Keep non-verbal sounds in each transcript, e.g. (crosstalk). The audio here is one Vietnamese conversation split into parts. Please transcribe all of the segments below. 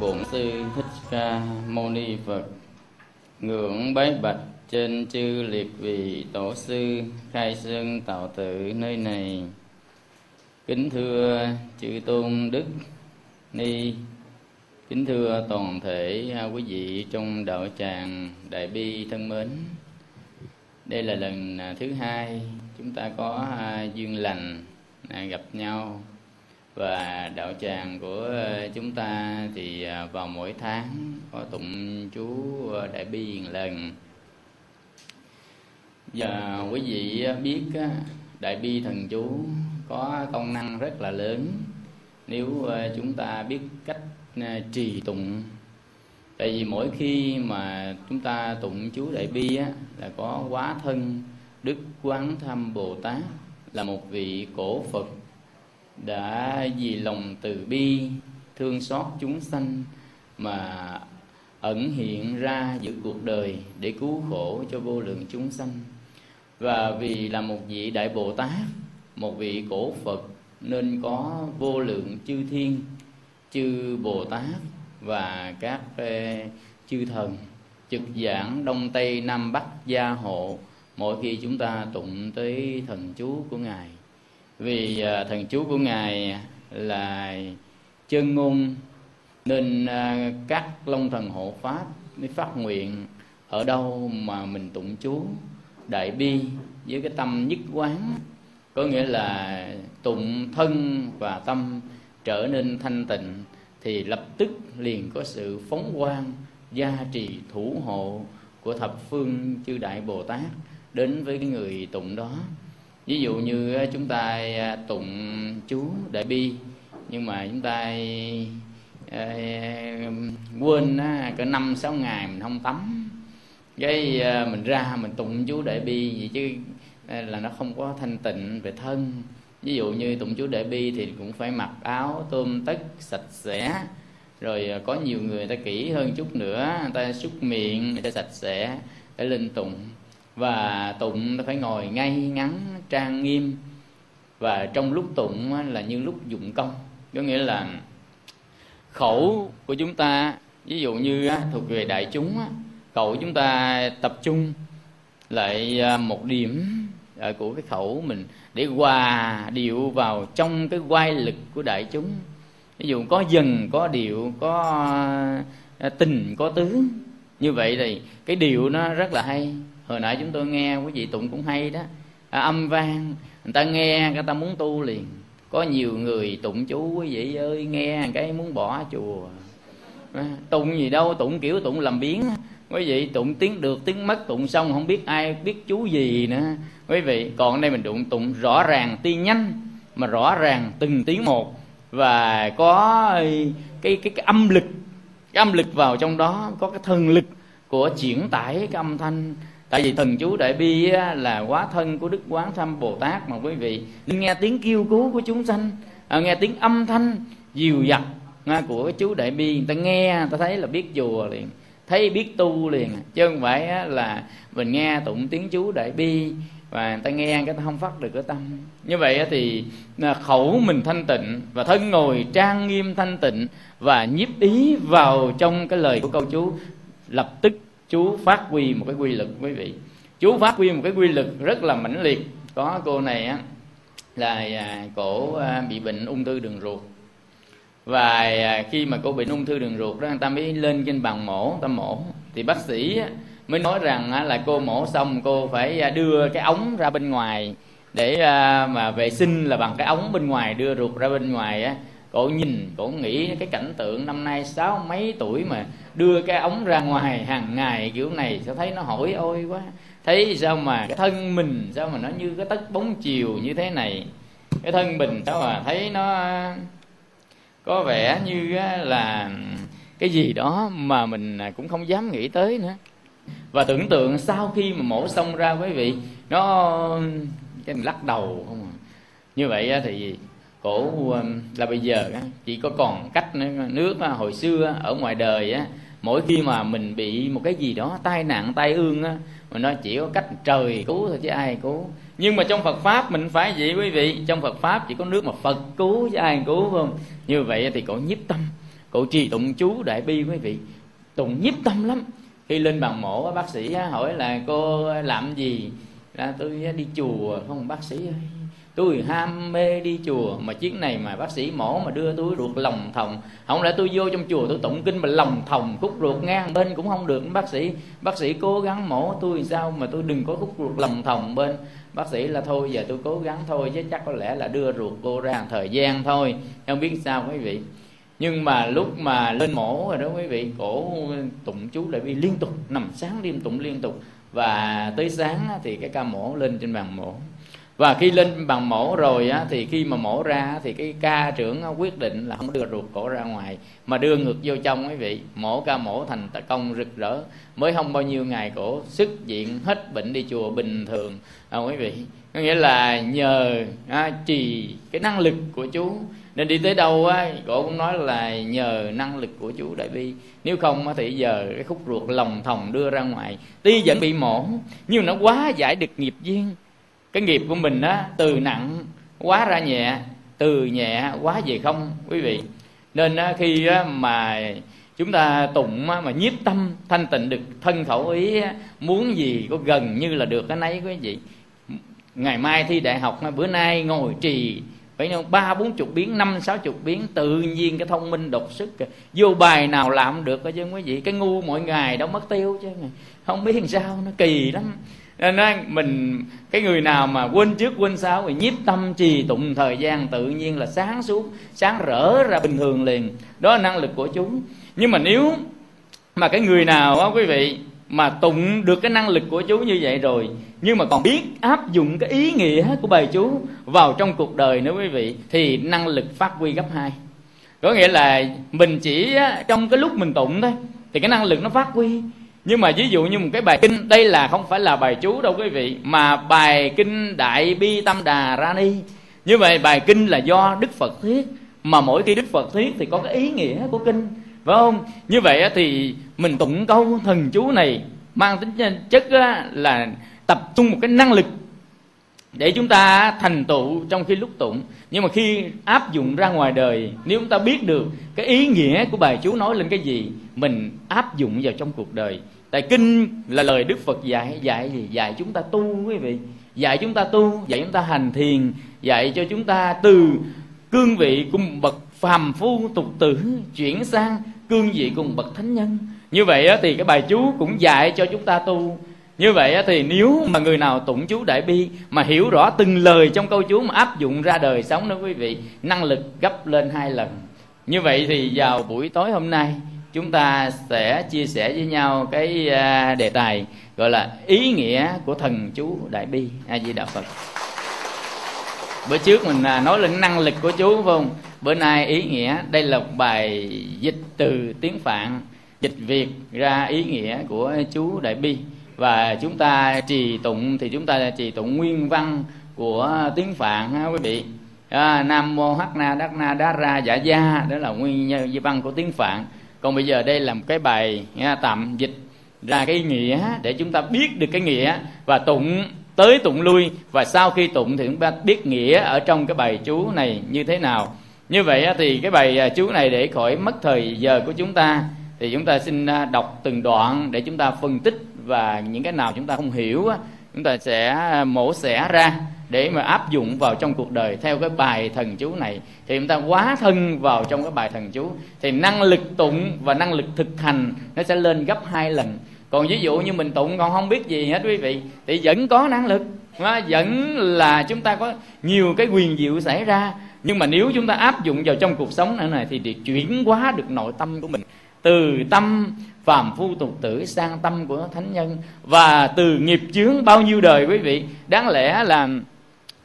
bổn sư thích ca mâu ni phật, ngưỡng bái bạch trên chư liệt vị tổ sư, khai sơn tạo tự nơi này. Kính thưa chư tôn đức ni, kính thưa toàn thể quý vị trong đạo tràng đại bi thân mến. Đây là lần thứ hai chúng ta có à, duyên lành à, gặp nhau và đạo tràng của ờ, chúng ta thì ờ, vào mỗi tháng có tụng chú ờ, đại bi một lần và quý vị biết đại bi thần chú có công năng rất là lớn. Nếu chúng ta biết cách trì tụng tại vì mỗi khi mà chúng ta tụng chú đại bi á, là có quá thân đức quán thâm bồ tát là một vị cổ phật đã vì lòng từ bi thương xót chúng sanh mà ẩn hiện ra giữa cuộc đời để cứu khổ cho vô lượng chúng sanh. Và vì là một vị đại bồ tát, một vị cổ phật, nên có vô lượng chư thiên, chư bồ tát và các chư thần trực giảng đông tây nam bắc gia hộ. Mỗi khi chúng ta tụng tới thần chú của ngài vì à, thần chú của ngài là chân ngôn, nên à, các long thần hộ pháp mới phát nguyện ở đâu mà mình tụng chú đại bi với cái tâm nhất quán. Có nghĩa là tụng thân và tâm trở nên thanh tịnh thì lập tức liền có sự phóng quang, gia trì thủ hộ của thập phương chư đại bồ tát đến với cái người tụng đó ví dụ như chúng ta à, tụng chú đại bi nhưng mà chúng ta à, quên cỡ năm sáu ngày mình không tắm. Cái à, mình ra mình tụng chú đại bi gì chứ là nó không có thanh tịnh về thân. Ví dụ như tụng chú đại bi thì cũng phải mặc áo tôm tất sạch sẽ rồi có nhiều người, người ta kỹ hơn chút nữa người ta xúc miệng người ta sạch sẽ để lên tụng và tụng nó phải ngồi ngay ngắn, trang nghiêm. Và trong lúc tụng là như lúc dụng công. Có nghĩa là khẩu của chúng ta, ví dụ như thuộc về đại chúng khẩu chúng ta tập trung lại à, một điểm à, của cái khẩu mình để hòa điệu vào trong cái quay lực của đại chúng. Ví dụ có dần, có điệu, có à, tình, có tướng như vậy thì cái điệu nó rất là hay hồi nãy chúng tôi nghe quý vị tụng cũng hay đó. À, âm vang người ta nghe người ta muốn tu liền. Có nhiều người tụng chú quý vị ơi nghe cái muốn bỏ chùa. À, tụng gì đâu tụng kiểu tụng làm biến. Quý vị tụng tiếng được tiếng mất tụng xong không biết ai biết chú gì nữa. Quý vị còn đây mình tụng tụng rõ ràng tuy nhanh mà rõ ràng từng tiếng một. Và có cái cái, cái âm lực cái âm lực vào trong đó có cái thần lực của chuyển tải cái âm thanh tại vì thần chú đại bi là quá thân của đức quán thâm bồ tát mà quý vị. Nghe tiếng kêu cứu của chúng sanh à, nghe tiếng âm thanh dìu dặt à, của chú đại bi người ta nghe người ta thấy là biết chùa liền thấy biết tu liền. Chứ không phải là mình nghe tụng tiếng chú đại bi và người ta nghe cái ta không phát được cái tâm. Như vậy thì à, khẩu mình thanh tịnh và thân ngồi trang nghiêm thanh tịnh và nhiếp ý vào trong cái lời của câu chú lập tức chú phát huy một cái quy lực quý vị. Chú phát huy một cái quy lực rất là mãnh liệt. Có cô này á là à, cổ à, bị bệnh ung thư đường ruột. Và à, khi mà cô bị ung thư đường ruột đó người ta mới lên trên bàn mổ người ta mổ. Thì bác sĩ mới nói rằng là cô mổ xong cô phải à, đưa cái ống ra bên ngoài để à, mà vệ sinh là bằng cái ống bên ngoài đưa ruột ra bên ngoài á cổ nhìn cổ nghĩ cái cảnh tượng năm nay sáu mấy tuổi mà đưa cái ống ra ngoài hàng ngày kiểu này sẽ thấy nó hỏi ôi quá. Thấy sao mà cái thân mình sao mà nó như cái tất bóng chiều như thế này. Cái thân mình sao mà thấy nó có vẻ như là cái gì đó mà mình cũng không dám nghĩ tới nữa. Và tưởng tượng sau khi mà mổ xong ra quý vị nó cái mình lắc đầu không à. Như vậy thì cổ um, là bây giờ chỉ có còn cách nước hồi xưa ở ngoài đời á, mỗi khi mà mình bị một cái gì đó, tai nạn, tai ương á mà nó chỉ có cách trời cứu thôi chứ ai cứu. Nhưng mà trong Phật pháp mình phải vậy quý vị, trong Phật pháp chỉ có nước mà Phật cứu chứ ai cứu không? Như vậy thì cổ nhiếp tâm, cổ trì tụng chú đại bi quý vị. Tụng nhiếp tâm lắm. Khi lên bàn mổ bác sĩ hỏi là cô làm gì? Là tôi đi chùa không? Bác sĩ ơi tôi ham mê đi chùa, mà chiếc này mà bác sĩ mổ mà đưa tôi ruột lòng thòng. Không lẽ tôi vô trong chùa tôi tụng kinh mà lòng thòng, khúc ruột ngang bên cũng không được, bác sĩ? Bác sĩ cố gắng mổ tôi sao mà tôi đừng có khúc ruột lòng thòng bên? Bác sĩ là thôi, giờ tôi cố gắng thôi, chứ chắc có lẽ là đưa ruột cô ra thời gian thôi. Không biết sao quý vị. Nhưng mà lúc mà lên mổ rồi đó quý vị, cổ tụng chú lại bị liên tục, nằm sáng đêm tụng liên tục. Và tới sáng thì cái ca mổ lên trên bàn mổ và khi lên bằng mổ rồi á, thì khi mà mổ ra thì cái ca trưởng quyết định là không đưa ruột cổ ra ngoài mà đưa ngược vô trong quý vị. Mổ ca mổ thành công rực rỡ. Mới không bao nhiêu ngày cổ xuất diện hết bệnh đi chùa bình thường. À, quý vị có nghĩa là nhờ à, trì cái năng lực của chú nên đi tới đâu á cổ cũng nói là nhờ năng lực của chú đại bi. Nếu không thì giờ cái khúc ruột lòng thòng đưa ra ngoài. Tuy vẫn bị mổ nhưng nó quá giải được nghiệp duyên cái nghiệp của mình á từ nặng quá ra nhẹ từ nhẹ quá về không quý vị. Nên á, khi á, mà chúng ta tụng á, mà nhiếp tâm thanh tịnh được thân khẩu ý á, muốn gì có gần như là được cái nấy quý vị. Ngày mai thi đại học bữa nay ngồi trì phải không? Ba bốn chục biến năm sáu chục biến tự nhiên cái thông minh đột sức vô bài nào làm được chứ quý vị. Cái ngu mỗi ngày đâu mất tiêu chứ. Không biết làm sao nó kỳ lắm nên đó, mình cái người nào mà quên trước quên sau thì nhiếp tâm trì tụng thời gian tự nhiên là sáng suốt sáng rỡ ra bình thường liền. Đó là năng lực của chúng. Nhưng mà nếu mà cái người nào á quý vị mà tụng được cái năng lực của chú như vậy rồi nhưng mà còn biết áp dụng cái ý nghĩa của bài chú vào trong cuộc đời nữa quý vị thì năng lực phát huy gấp hai. Có nghĩa là mình chỉ trong cái lúc mình tụng thôi thì cái năng lực nó phát huy nhưng mà ví dụ như một cái bài kinh, đây là không phải là bài chú đâu quý vị, mà bài kinh đại bi tâm đà ra ni. Như vậy bài kinh là do đức phật thuyết, mà mỗi khi đức phật thuyết thì có cái ý nghĩa của kinh, phải không? Như vậy thì mình tụng câu thần chú này mang tính chất là tập trung một cái năng lực để chúng ta thành tựu trong khi lúc tụng. Nhưng mà khi áp dụng ra ngoài đời, nếu chúng ta biết được cái ý nghĩa của bài chú nói lên cái gì, mình áp dụng vào trong cuộc đời tại kinh là lời đức phật dạy dạy gì? Dạy chúng ta tu quý vị. Dạy chúng ta tu, dạy chúng ta hành thiền, dạy cho chúng ta từ cương vị cùng bậc phàm phu tục tử chuyển sang cương vị cùng bậc thánh nhân. Như vậy thì cái bài chú cũng dạy cho chúng ta tu. Như vậy thì nếu mà người nào tụng chú đại bi mà hiểu rõ từng lời trong câu chú mà áp dụng ra đời sống đó quý vị, năng lực gấp lên hai lần. Như vậy thì vào buổi tối hôm nay chúng ta sẽ chia sẻ với nhau cái à, đề tài gọi là ý nghĩa của thần chú đại bi a di đà phật. Bữa trước mình à, nói lên năng lực của chú không? Bữa nay ý nghĩa đây là một bài dịch từ tiếng phạn dịch việt ra ý nghĩa của chú đại bi. Và chúng ta trì tụng thì chúng ta trì tụng nguyên văn của tiếng phạn ha quý vị. À, nam mô hắc na đắc na đá ra giả gia đó là nguyên văn của tiếng phạn còn bây giờ đây là một cái bài nghe, tạm dịch ra cái nghĩa để chúng ta biết được cái nghĩa và tụng tới tụng lui. Và sau khi tụng thì chúng ta biết nghĩa ở trong cái bài chú này như thế nào. Như vậy thì cái bài à, chú này để khỏi mất thời giờ của chúng ta thì chúng ta xin à, đọc từng đoạn để chúng ta phân tích và những cái nào chúng ta không hiểu chúng ta sẽ à, mổ xẻ ra để mà áp dụng vào trong cuộc đời theo cái bài thần chú này. Thì chúng ta quá thân vào trong cái bài thần chú. Thì năng lực tụng và năng lực thực hành nó sẽ lên gấp hai lần. Còn ví dụ như mình tụng còn không biết gì hết quý vị thì vẫn có năng lực. Vẫn là chúng ta có nhiều cái quyền diệu xảy ra. Nhưng mà nếu chúng ta áp dụng vào trong cuộc sống này, này thì để chuyển hóa được nội tâm của mình. Từ tâm phàm phu tục tử sang tâm của thánh nhân. Và từ nghiệp chướng bao nhiêu đời quý vị đáng lẽ là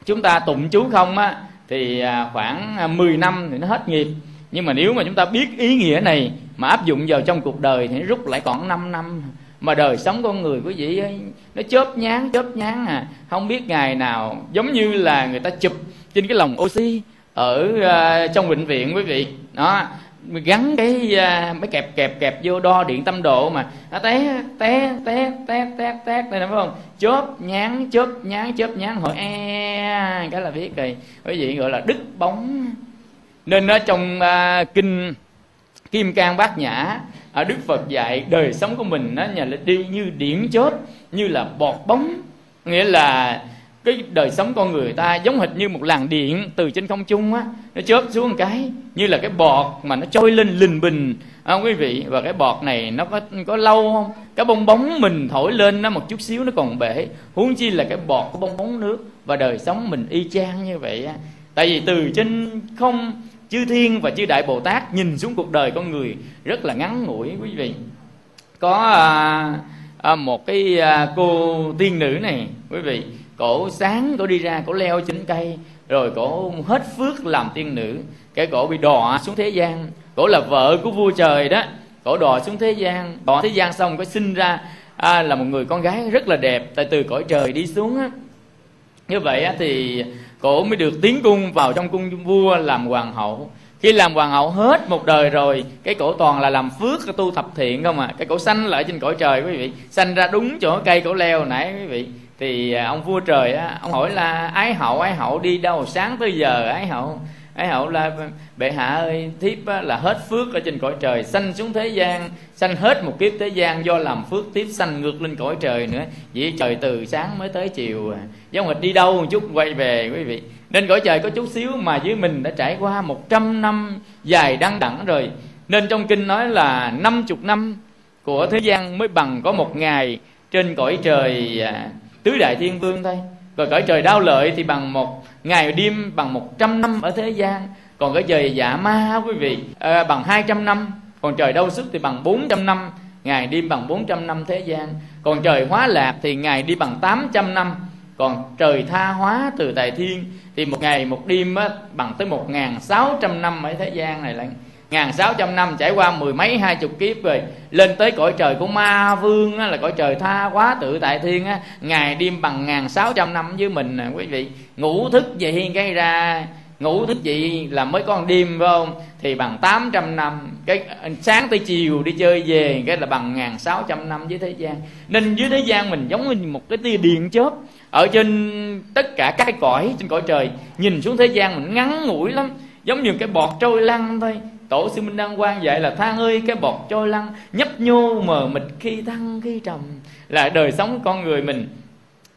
chúng ta tụng chú không á thì à, khoảng à, 10 năm thì nó hết nghiệp. Nhưng mà nếu mà chúng ta biết ý nghĩa này mà áp dụng vào trong cuộc đời thì nó rút lại còn 5 năm. Mà đời sống con người quý vị ấy, nó chớp nhán chớp nhán à. Không biết ngày nào giống như là người ta chụp trên cái lồng oxy ở uh, trong bệnh viện quý vị. Đó gắn cái uh, mấy kẹp kẹp kẹp vô đo điện tâm độ mà. Nó té té té té té té này phải không? Chớp nhán chớp nhán chớp nhán hỏi e cái là biết rồi. Quý vị gọi là đứt bóng. Nên ở trong uh, kinh kim cang bát nhã ở đức phật dạy đời sống của mình nó nhà là đi như điển chớp như là bọt bóng. Nghĩa là cái đời sống con người ta giống hệt như một làn điện từ trên không trung á nó chớp xuống một cái như là cái bọt mà nó trôi lên lình bình. À, quý vị? Và cái bọt này nó có có lâu không? Cái bong bóng mình thổi lên nó một chút xíu nó còn bể. Huống chi là cái bọt của bong bóng nước và đời sống mình y chang như vậy á. Tại vì từ trên không chư thiên và chư đại bồ tát nhìn xuống cuộc đời con người rất là ngắn ngủi quý vị. Có à, à, một cái à, cô tiên nữ này quý vị cổ sáng cổ đi ra cổ leo trên cây rồi cổ hết phước làm tiên nữ. Cái cổ bị đọa xuống thế gian. Cổ là vợ của vua trời đó. Cổ đọa xuống thế gian. Đọa thế gian xong có sinh ra à, là một người con gái rất là đẹp. Tại từ cõi trời đi xuống á. Như vậy á, thì cổ mới được tiến cung vào trong cung vua làm hoàng hậu. Khi làm hoàng hậu hết một đời rồi cái cổ toàn là làm phước tu thập thiện không à cái cổ sanh lại trên cõi trời quý vị. Sanh ra đúng chỗ cây cổ leo nãy quý vị thì à, ông vua trời á ông hỏi là ái hậu ái hậu đi đâu sáng tới giờ? Ái hậu ái hậu là bệ hạ ơi thiếp á, là hết phước ở trên cõi trời sanh xuống thế gian sanh hết một kiếp thế gian do làm phước tiếp sanh ngược lên cõi trời nữa vậy trời từ sáng mới tới chiều à. giống hệt đi đâu một chút quay về quý vị. Nên cõi trời có chút xíu mà dưới mình đã trải qua một trăm năm dài đăng đẳng rồi. Nên trong kinh nói là năm chục năm của thế gian mới bằng có một ngày trên cõi trời à, tứ đại thiên vương thôi. Rồi cõi trời đau lợi thì bằng một ngày đêm bằng một trăm năm ở thế gian. Còn cõi trời giả ma quý vị à, bằng hai trăm năm. Còn trời đau sức thì bằng bốn trăm năm. Ngày đêm bằng bốn trăm năm thế gian. Còn trời hóa lạc thì ngày đi bằng tám trăm năm. Còn trời tha hóa từ tài thiên thì một ngày một đêm á, bằng tới một ngàn sáu trăm năm ở thế gian này là ngàn sáu trăm năm trải qua mười mấy hai chục kiếp rồi lên tới cõi trời của ma vương á, là cõi trời tha quá tự tại thiên á ngày đêm bằng ngàn sáu trăm năm với mình nè quý vị. Ngủ thức gì cái ra? Ngủ thức gì là mới có một đêm phải không? Thì bằng 800 năm cái à, sáng tới chiều đi chơi về cái là bằng ngàn sáu trăm năm với thế gian. Nên dưới thế gian mình giống như một cái tia điện chớp ở trên tất cả các cõi trên cõi trời nhìn xuống thế gian mình ngắn ngủi lắm giống như cái bọt trôi lăn thôi tổ sư minh đăng quang dạy là than ơi cái bọt trôi lăn nhấp nhô mờ mịt khi thăng khi trầm, là đời sống con người mình.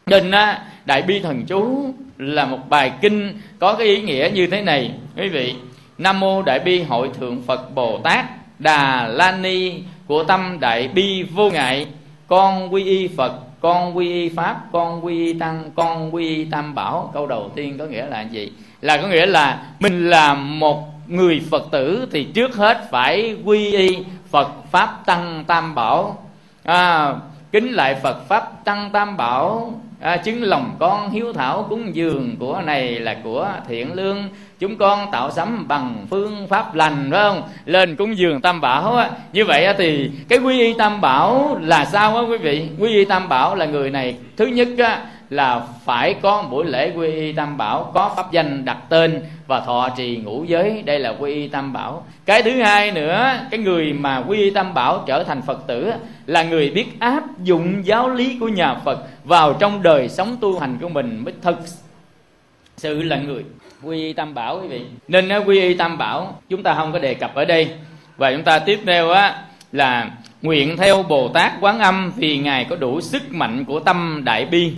Nên, á, đại bi thần chú là một bài kinh có cái ý nghĩa như thế này, quý vị. Nam mô đại bi hội thượng phật bồ tát đà la ni của tâm đại bi vô ngại. Con quy y phật, con quy y pháp, con quy y tăng, con quy y tam bảo. Câu đầu tiên có nghĩa là gì? Là có nghĩa là mình là một người phật tử thì trước hết phải quy y phật pháp tăng tam bảo. À, kính lại phật pháp tăng tam bảo. À, chứng lòng con hiếu thảo cúng dường của này là của thiện lương. Chúng con tạo sắm bằng phương pháp lành phải không? Lên cúng dường tam bảo á. Như vậy á, thì cái quy y tam bảo là sao á quý vị? Quy y tam bảo là người này thứ nhất á là phải có một buổi lễ quy y tam bảo, có pháp danh đặt tên và thọ trì ngũ giới. Đây là quy y tam bảo. Cái thứ hai nữa, cái người mà quy y tam bảo trở thành phật tử là người biết áp dụng giáo lý của nhà phật vào trong đời sống tu hành của mình mới thực sự là người. Quy y tam bảo quý vị. Nên ờ, quy y tam bảo, chúng ta không có đề cập ở đây. Và chúng ta tiếp theo á, là nguyện theo bồ tát quán âm vì ngài có đủ sức mạnh của tâm đại bi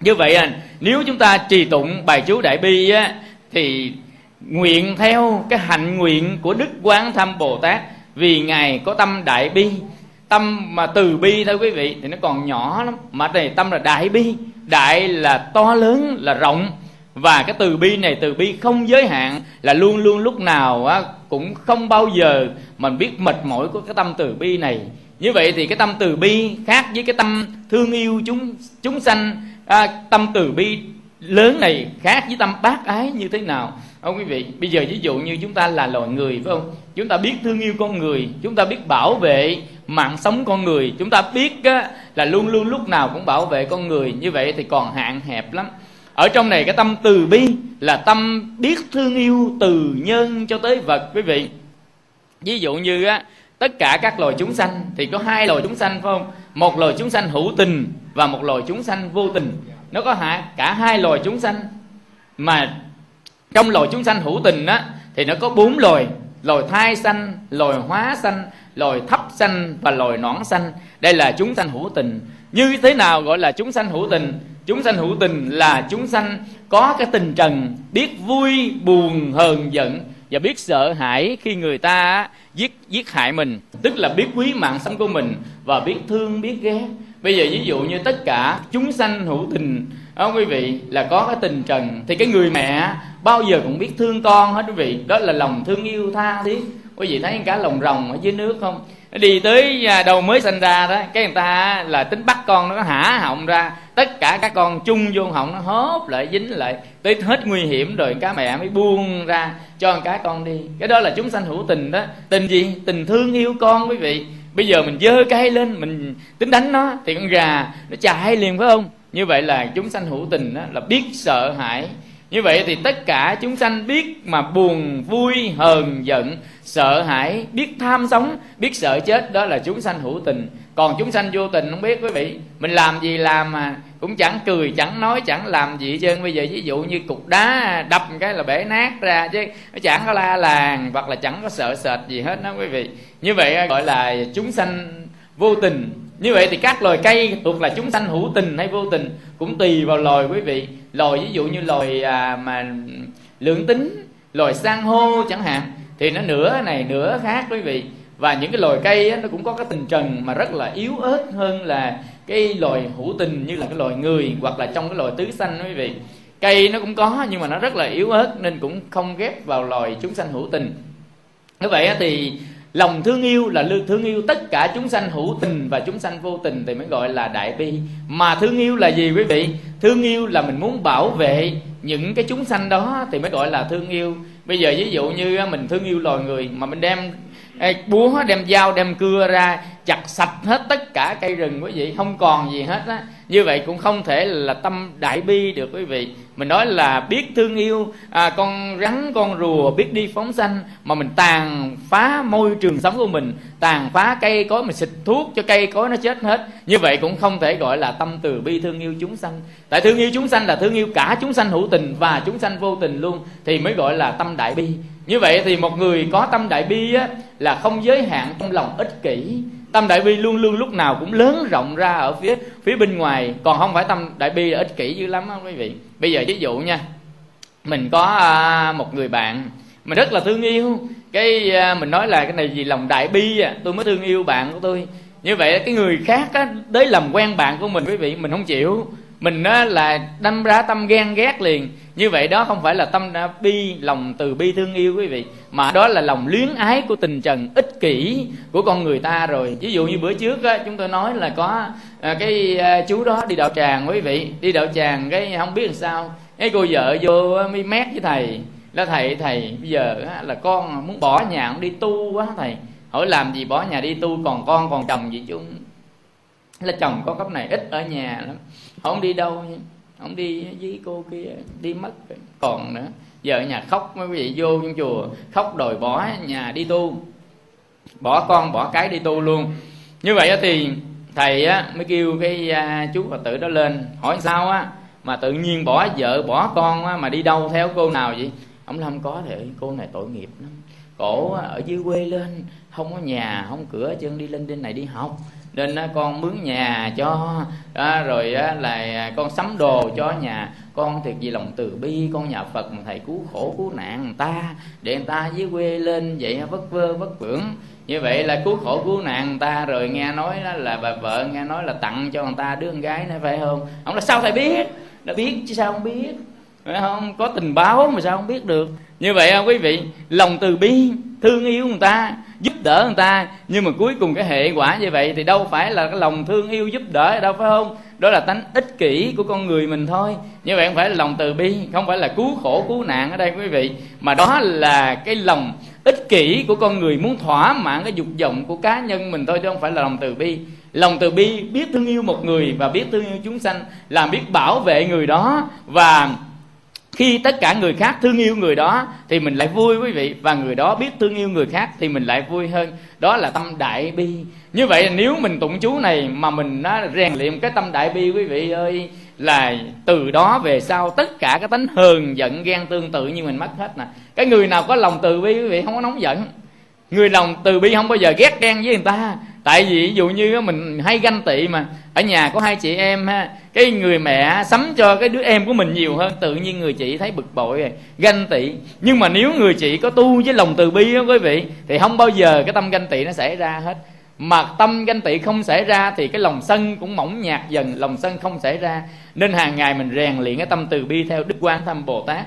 như vậy à nếu chúng ta trì tụng bài chú đại bi á thì nguyện theo cái hạnh nguyện của đức quán thâm bồ tát vì ngài có tâm đại bi tâm mà từ bi thôi quý vị thì nó còn nhỏ lắm. Mà này tâm là đại bi đại là to lớn là rộng. Và cái từ bi này từ bi không giới hạn là luôn luôn lúc nào á, cũng không bao giờ mình biết mệt mỏi của cái tâm từ bi này. Như vậy thì cái tâm từ bi khác với cái tâm thương yêu chúng chúng sanh à, tâm từ bi lớn này khác với tâm bác ái như thế nào? Không quý vị bây giờ ví dụ như chúng ta là loài người phải không? Chúng ta biết thương yêu con người chúng ta biết bảo vệ mạng sống con người chúng ta biết á, là luôn luôn lúc nào cũng bảo vệ con người. Như vậy thì còn hạn hẹp lắm. Ở trong này cái tâm từ bi là tâm biết thương yêu từ nhân cho tới vật quý vị. Ví dụ như á tất cả các loài chúng sanh thì có hai loài chúng sanh phải không? Một loài chúng sanh hữu tình và một loài chúng sanh vô tình. Nó có hạ cả hai loài chúng sanh. Mà trong loài chúng sanh hữu tình á, thì nó có bốn loài. Loài thai sanh, loài hóa sanh, loài thấp sanh và loài nõn sanh. Đây là chúng sanh hữu tình. Như thế nào gọi là chúng sanh hữu tình? Chúng sanh hữu tình là chúng sanh có cái tình trần, biết vui, buồn, hờn giận và biết sợ hãi khi người ta giết giết hại mình. Tức là biết quý mạng sống của mình và biết thương, biết ghét bây giờ ví dụ như tất cả chúng sanh hữu tình không quý vị, là có cái tình trần, thì cái người mẹ bao giờ cũng biết thương con hết, quý vị. Đó là lòng thương yêu tha thiết quý vị thấy cả lòng rồng ở dưới nước không? Đi tới à, đầu mới sinh ra đó, cái người ta là tính bắt con nó hả họng ra, tất cả các con chung vô họng nó hốt lại, dính lại, tới hết nguy hiểm rồi cá mẹ mới buông ra cho cái con đi. Cái đó là chúng sanh hữu tình đó. Tình gì? Tình thương yêu con, quý vị bây giờ mình dơ cây lên, mình tính đánh nó, thì con gà nó chạy liền, phải không? Như vậy là chúng sanh hữu tình đó là biết sợ hãi. Như vậy thì tất cả chúng sanh biết mà buồn, vui, hờn, giận, sợ hãi, biết tham sống, biết sợ chết, đó là chúng sanh hữu tình. Còn chúng sanh vô tình không biết, quý vị, mình làm gì làm mà cũng chẳng cười chẳng nói chẳng làm gì hết bây giờ ví dụ như cục đá đập cái là bể nát ra chứ nó chẳng có la làng hoặc là chẳng có sợ sệt gì hết đó quý vị. Như vậy gọi là chúng sanh vô tình. Như vậy thì các loài cây thuộc là chúng sanh hữu tình hay vô tình cũng tùy vào loài quý vị. Loài ví dụ như loài à, mà lượng tính loài san hô chẳng hạn thì nó nửa này nửa khác quý vị. Và những cái loài cây ấy, nó cũng có cái tình trần mà rất là yếu ớt hơn là cái loài hữu tình như là cái loài người hoặc là trong cái loài tứ sanh quý vị, cây nó cũng có nhưng mà nó rất là yếu ớt nên cũng không ghép vào loài chúng sanh hữu tình. Như vậy thì lòng thương yêu là thương yêu tất cả chúng sanh hữu tình và chúng sanh vô tình thì mới gọi là đại bi. Mà thương yêu là gì quý vị? Thương yêu là mình muốn bảo vệ những cái chúng sanh đó thì mới gọi là thương yêu. Bây giờ ví dụ như mình thương yêu loài người mà mình đem búa đem dao đem cưa ra chặt sạch hết tất cả cây rừng quý vị không còn gì hết á. Như vậy cũng không thể là tâm đại bi được quý vị. Mình nói là biết thương yêu à, con rắn con rùa biết đi phóng sanh mà mình tàn phá môi trường sống của mình tàn phá cây cối mình xịt thuốc cho cây cối nó chết hết. Như vậy cũng không thể gọi là tâm từ bi thương yêu chúng sanh. Tại thương yêu chúng sanh là thương yêu cả chúng sanh hữu tình và chúng sanh vô tình luôn thì mới gọi là tâm đại bi như vậy thì một người có tâm đại bi á, là không giới hạn trong lòng ích kỷ. Tâm đại bi luôn luôn lúc nào cũng lớn rộng ra ở phía phía bên ngoài. Còn không phải tâm đại bi là ích kỷ dữ lắm đó quý vị. Bây giờ ví dụ nha mình có à, một người bạn mình rất là thương yêu. Cái à, mình nói là cái này vì lòng đại bi à, tôi mới thương yêu bạn của tôi. Như vậy cái người khác á tới làm quen bạn của mình quý vị mình không chịu mình á, là đâm ra tâm ghen ghét liền. Như vậy đó không phải là tâm bi lòng từ bi thương yêu quý vị mà đó là lòng luyến ái của tình trần ích kỷ của con người ta rồi. Ví dụ như bữa trước á, chúng tôi nói là có à, cái à, chú đó đi đạo tràng quý vị đi đạo tràng cái không biết làm sao. Cái cô vợ vô mới mét với thầy là thầy thầy bây giờ á, là con muốn bỏ nhà cũng đi tu quá thầy. Hỏi làm gì bỏ nhà đi tu còn con còn chồng gì chung là chồng có cấp này ít ở nhà lắm không đi đâu không đi với cô kia đi mất còn nữa giờ nhà khóc mấy quý vị vô trong chùa. Khóc đòi bỏ nhà đi tu. Bỏ con bỏ cái đi tu luôn. Như vậy thì thầy á, mới kêu cái à, chú phật tử đó lên hỏi sao á mà tự nhiên bỏ vợ bỏ con á, mà đi đâu theo cô nào vậy? Ông lâm có thể cô này tội nghiệp lắm. Cổ ở dưới quê lên không có nhà không cửa chân đi lên trên này đi học nên con mướn nhà cho à, rồi là con sắm đồ cho nhà. Con thiệt vì lòng từ bi con nhà phật mà thầy cứu khổ cứu nạn người ta để người ta dưới quê lên vậy vất vơ vất vưởng. Như vậy là cứu khổ cứu nạn người ta rồi nghe nói đó là bà vợ nghe nói là tặng cho người ta đứa con gái này phải không? Ông là sao thầy biết? Đã biết chứ sao không biết? Phải không? Có tình báo mà sao không biết được? Như vậy không quý vị lòng từ bi thương yêu người ta, giúp đỡ người ta. Nhưng mà cuối cùng cái hệ quả như vậy thì đâu phải là cái lòng thương yêu giúp đỡ đâu, phải không? Đó là tánh ích kỷ của con người mình thôi. Như vậy không phải là lòng từ bi, không phải là cứu khổ, cứu nạn ở đây quý vị. Mà đó là cái lòng ích kỷ của con người muốn thỏa mãn cái dục vọng của cá nhân mình thôi, chứ không phải là lòng từ bi. Lòng từ bi biết thương yêu một người và biết thương yêu chúng sanh, làm biết bảo vệ người đó và khi tất cả người khác thương yêu người đó, thì mình lại vui, quý vị. Và người đó biết thương yêu người khác, thì mình lại vui hơn. Đó là tâm đại bi. Như vậy, nếu mình tụng chú này mà mình nó rèn luyện cái tâm đại bi, quý vị ơi, là từ đó về sau tất cả cái tánh hờn, giận, ghen, tương tự như mình mất hết nè. Cái người nào có lòng từ bi, quý vị, không có nóng giận. Người lòng từ bi không bao giờ ghét ghen với người ta tại vì ví dụ như mình hay ganh tị mà, ở nhà có hai chị em ha, cái người mẹ sắm cho cái đứa em của mình nhiều hơn, tự nhiên người chị thấy bực bội rồi, ganh tị. Nhưng mà nếu người chị có tu với lòng từ bi đó quý vị, thì không bao giờ cái tâm ganh tị nó xảy ra hết. Mà tâm ganh tị không xảy ra thì cái lòng sân cũng mỏng nhạt dần, lòng sân không xảy ra. Nên hàng ngày mình rèn luyện cái tâm từ bi theo đức quan thâm bồ tát.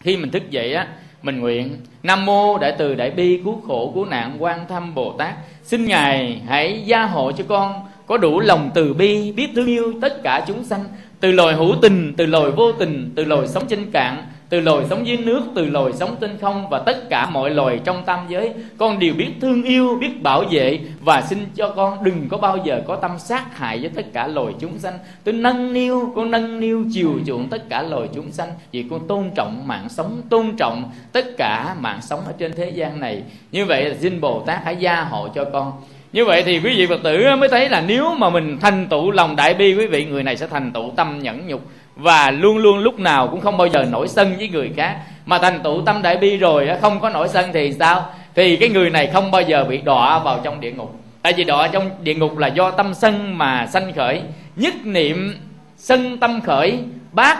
Khi mình thức dậy á mình nguyện, nam mô đại từ đại bi cứu khổ cứu nạn quan thâm bồ tát. Xin ngài hãy gia hộ cho con có đủ lòng từ bi, biết thương yêu tất cả chúng sanh, từ loài hữu tình, từ loài vô tình, từ loài sống trên cạn từ loài sống dưới nước, từ loài sống trên không và tất cả mọi loài trong tam giới, con đều biết thương yêu, biết bảo vệ và xin cho con đừng có bao giờ có tâm sát hại với tất cả loài chúng sanh. Tôi nâng niu, con nâng niu chiều chuộng tất cả loài chúng sanh vì con tôn trọng mạng sống, tôn trọng tất cả mạng sống ở trên thế gian này. Như vậy là xin bồ tát hãy gia hộ cho con. Như vậy thì quý vị phật tử mới thấy là nếu mà mình thành tựu lòng đại bi, quý vị người này sẽ thành tựu tâm nhẫn nhục và luôn luôn lúc nào cũng không bao giờ nổi sân với người khác. Mà thành tựu tâm đại bi rồi không có nổi sân thì sao? Thì cái người này không bao giờ bị đọa vào trong địa ngục. Tại vì đọa trong địa ngục là do tâm sân mà sanh khởi. Nhất niệm sân tâm khởi, bát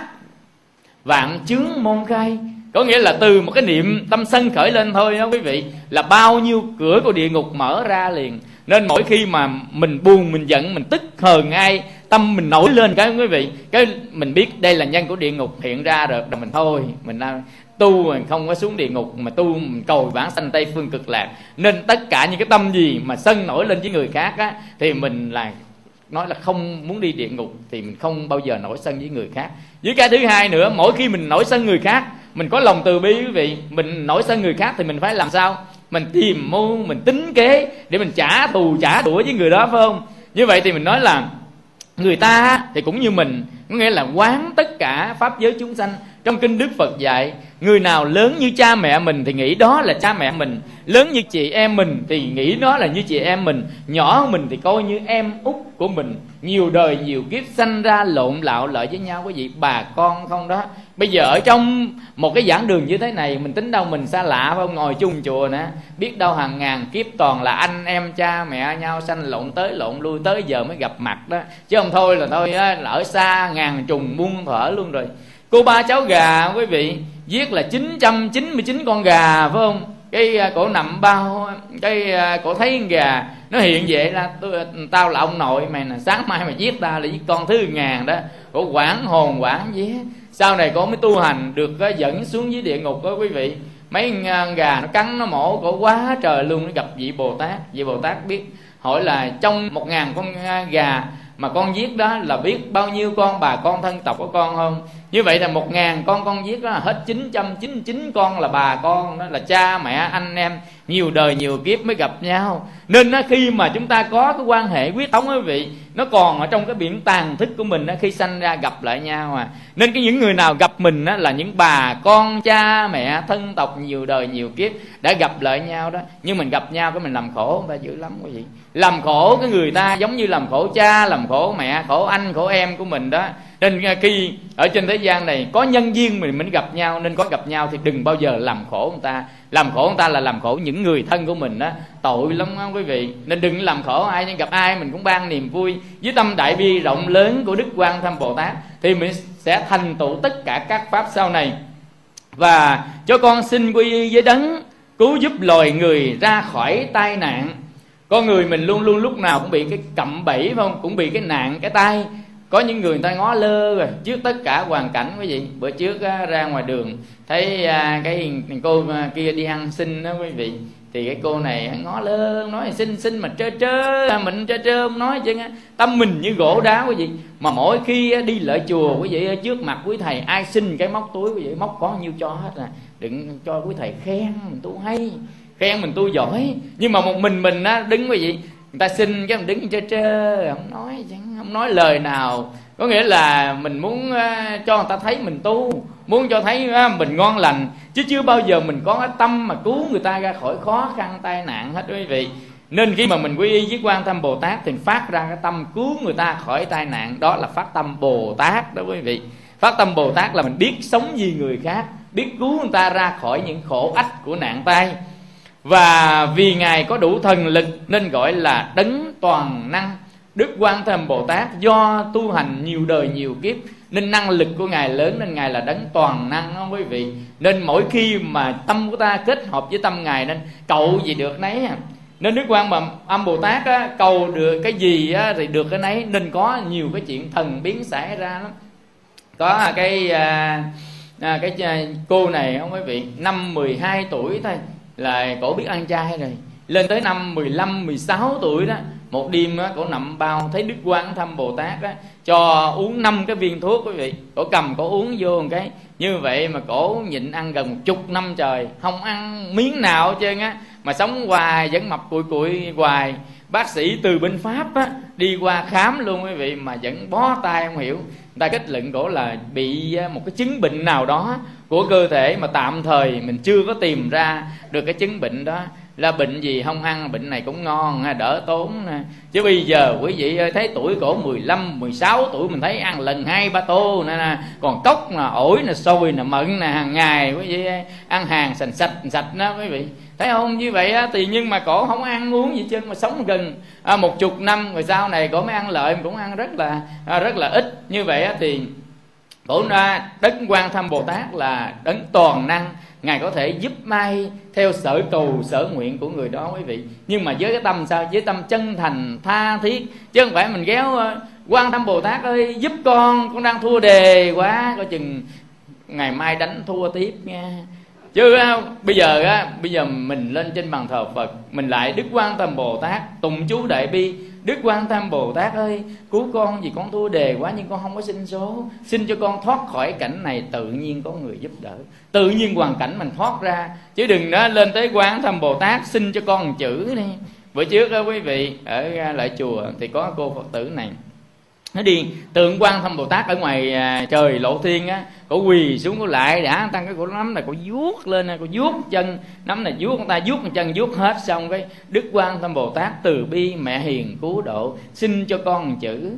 vạn chướng môn khai. Có nghĩa là từ một cái niệm tâm sân khởi lên thôi đó quý vị, là bao nhiêu cửa của địa ngục mở ra liền. Nên mỗi khi mà mình buồn, mình giận, mình tức hờn ai tâm mình nổi lên cái, quý vị, cái mình biết đây là nhân của địa ngục hiện ra rồi mình thôi, mình tu mình không có xuống địa ngục, mà tu mình cầu bản sanh tây phương cực lạc. Nên tất cả những cái tâm gì mà sân nổi lên với người khác á, thì mình là nói là không muốn đi địa ngục, thì mình không bao giờ nổi sân với người khác. Với cái thứ hai nữa, mỗi khi mình nổi sân người khác, mình có lòng từ bi, quý vị. Mình nổi sân người khác thì mình phải làm sao? Mình tìm mưu, mình tính kế để mình trả thù, trả đũa với người đó, phải không? Như vậy thì mình nói là người ta thì cũng như mình có nghĩa là quán tất cả pháp giới chúng sanh. Trong kinh đức phật dạy người nào lớn như cha mẹ mình thì nghĩ đó là cha mẹ mình. Lớn như chị em mình thì nghĩ đó là như chị em mình. Nhỏ mình thì coi như em út của mình. Nhiều đời nhiều kiếp sanh ra lộn lạo lợi với nhau. Quý vị bà con không đó. Bây giờ ở trong một cái giảng đường như thế này mình tính đâu mình xa lạ phải không? Ngồi chung chùa nè. Biết đâu hàng ngàn kiếp toàn là anh em cha mẹ nhau sanh lộn tới lộn lui tới giờ mới gặp mặt đó. Chứ không thôi là thôi á, ở xa ngàn trùng muôn thở luôn rồi. Cô ba cháu gà quý vị giết là 999 con gà phải không? Cái à, cổ nằm bao cái à, cổ thấy con gà nó hiện vậy là tôi, à, tao là ông nội mày nè sáng mai mày giết ta là giết con thứ ngàn đó. Cổ quản hồn quản vía sau này cổ mới tu hành được dẫn xuống dưới địa ngục đó quý vị. Mấy con gà nó cắn nó mổ cổ quá trời luôn nó gặp vị bồ tát. Vị bồ tát biết hỏi là trong một ngàn con gà mà con giết đó là biết bao nhiêu con, bà con thân tộc của con không? Như vậy là một ngàn con con giết đó là hết 999 con là bà con, đó là cha, mẹ, anh, em nhiều đời nhiều kiếp mới gặp nhau. Nên nó khi mà chúng ta có cái quan hệ quyết thống quý vị nó còn ở trong cái biển tàn thức của mình đó, khi sanh ra gặp lại nhau à. Nên cái những người nào gặp mình đó, là những bà con cha mẹ thân tộc nhiều đời nhiều kiếp đã gặp lại nhau đó. Nhưng mình gặp nhau cái mình làm khổ người ta dữ lắm quý vị làm khổ cái người ta giống như làm khổ cha làm khổ mẹ khổ anh khổ em của mình đó. Nên à, khi ở trên thế gian này có nhân duyên mình mới gặp nhau. Nên có gặp nhau thì đừng bao giờ làm khổ người ta làm khổ người ta là làm khổ những người thân của mình đó tội lắm không quý vị. Nên đừng làm khổ ai nhưng gặp ai mình cũng ban niềm vui. Với tâm đại bi rộng lớn của đức quan thâm bồ tát, thì mình sẽ thành tựu tất cả các pháp sau này. Và cho con xin quy y với đấng cứu giúp loài người ra khỏi tai nạn. Con người mình luôn luôn lúc nào cũng bị cái cậm bẫy, phải không? Cũng bị cái nạn cái tai có những người người ta ngó lơ rồi trước tất cả hoàn cảnh quý vị. Bữa trước á, ra ngoài đường thấy à, cái cô à, kia đi ăn xin đó quý vị. Thì cái cô này ngó lơ nói xin xin mà trơ trơ à, mình trơ trơ không nói chứ tâm mình như gỗ đá quý vị. Mà mỗi khi đi lại chùa quý vị trước mặt quý thầy ai xin cái móc túi quý vị móc có nhiêu cho hết là đừng cho quý thầy khen mình tu hay khen mình tu giỏi. Nhưng mà một mình mình á đứng quý vị người ta xin cái mình đứng trơ trơ không nói chứ không nói lời nào. Có nghĩa là mình muốn ờ, cho người ta thấy mình tu, muốn cho thấy ờ, mình ngon lành. Chứ chưa bao giờ mình có cái tâm mà cứu người ta ra khỏi khó khăn, tai nạn hết, quý vị. Nên khi mà mình quy y với quan tâm bồ tát thì phát ra cái tâm cứu người ta khỏi tai nạn. Đó là phát tâm bồ tát đó, quý vị. Phát tâm bồ tát là mình biết sống vì người khác, biết cứu người ta ra khỏi những khổ ách của nạn tai. Và vì ngài có đủ thần lực nên gọi là đấng toàn năng đức quan âm bồ tát do tu hành nhiều đời nhiều kiếp nên năng lực của ngài lớn nên ngài là đấng toàn năng đó quý vị? Nên mỗi khi mà tâm của ta kết hợp với tâm ngài nên cậu gì được nấy à. nên đức quan mà âm bồ tát á, cầu được cái gì á, thì được cái nấy nên có nhiều cái chuyện thần biến xảy ra lắm. Có cái à, à, cái à, cô này không quý vị? Năm 12 tuổi thôi là cổ biết ăn chay rồi. Lên tới năm 15 16 tuổi đó một đêm á, cổ nằm bao, thấy đức quang thăm bồ tát á, cho uống năm cái viên thuốc quý vị. Cổ cầm, cổ uống vô một cái. Như vậy mà cổ nhịn ăn gần một chục năm trời, không ăn miếng nào hết trơn á. Mà sống hoài, vẫn mập cùi cùi hoài. Bác sĩ từ bên pháp á, đi qua khám luôn quý vị, mà vẫn bó tay không hiểu. Người ta kết luận cổ là bị à, một cái chứng bệnh nào đó của cơ thể mà tạm thời mình chưa có tìm ra được cái chứng bệnh đó là bệnh gì không ăn bệnh này cũng ngon đỡ tốn chứ bây giờ quý vị ơi thấy tuổi cổ 15, 16 tuổi mình thấy ăn lần hai ba tô nè, nè. Còn cốc là ổi nè sôi nè mận nè hàng ngày quý vị ơi, ăn hàng sạch sạch sạch đó quý vị. Thấy không? Như vậy á, thì nhưng mà cổ không ăn uống gì chứ mà sống gần à, một chục năm rồi sau này cổ mới ăn lợi cũng ăn rất là à, rất là ít. Như vậy á, thì cổ ra đấng quan thăm bồ tát là đấng toàn năng ngài có thể giúp may theo sở cầu sở nguyện của người đó, quý vị. Nhưng mà với cái tâm sao? Với tâm chân thành, tha thiết. Chứ không phải mình ghéo ờ, quan tâm bồ tát ơi, giúp con con đang thua đề quá. Coi chừng ngày mai đánh thua tiếp nha. Chứ ờ, bây giờ á bây giờ mình lên trên bàn thờ phật, mình lại đức quan tâm bồ tát tùng chú đại bi đức quan tâm bồ tát ơi, cứu con vì con thua đề quá nhưng con không có xin số. Xin cho con thoát khỏi cảnh này, tự nhiên có người giúp đỡ. Tự nhiên hoàn cảnh mình thoát ra. Chứ đừng đó lên tới quán thăm bồ tát, xin cho con một chữ đi. Bữa trước đó quý vị ở lại chùa thì có cô phật tử này nó đi tượng quan thâm bồ tát ở ngoài à, trời lộ thiên á cổ quỳ xuống cổ lại đã tăng cái cổ nắm này cổ vuốt lên à, cổ vuốt chân nắm này vuốt người ta vuốt chân vuốt hết xong cái đức quan thâm bồ tát từ bi mẹ hiền cứu độ xin cho con một chữ.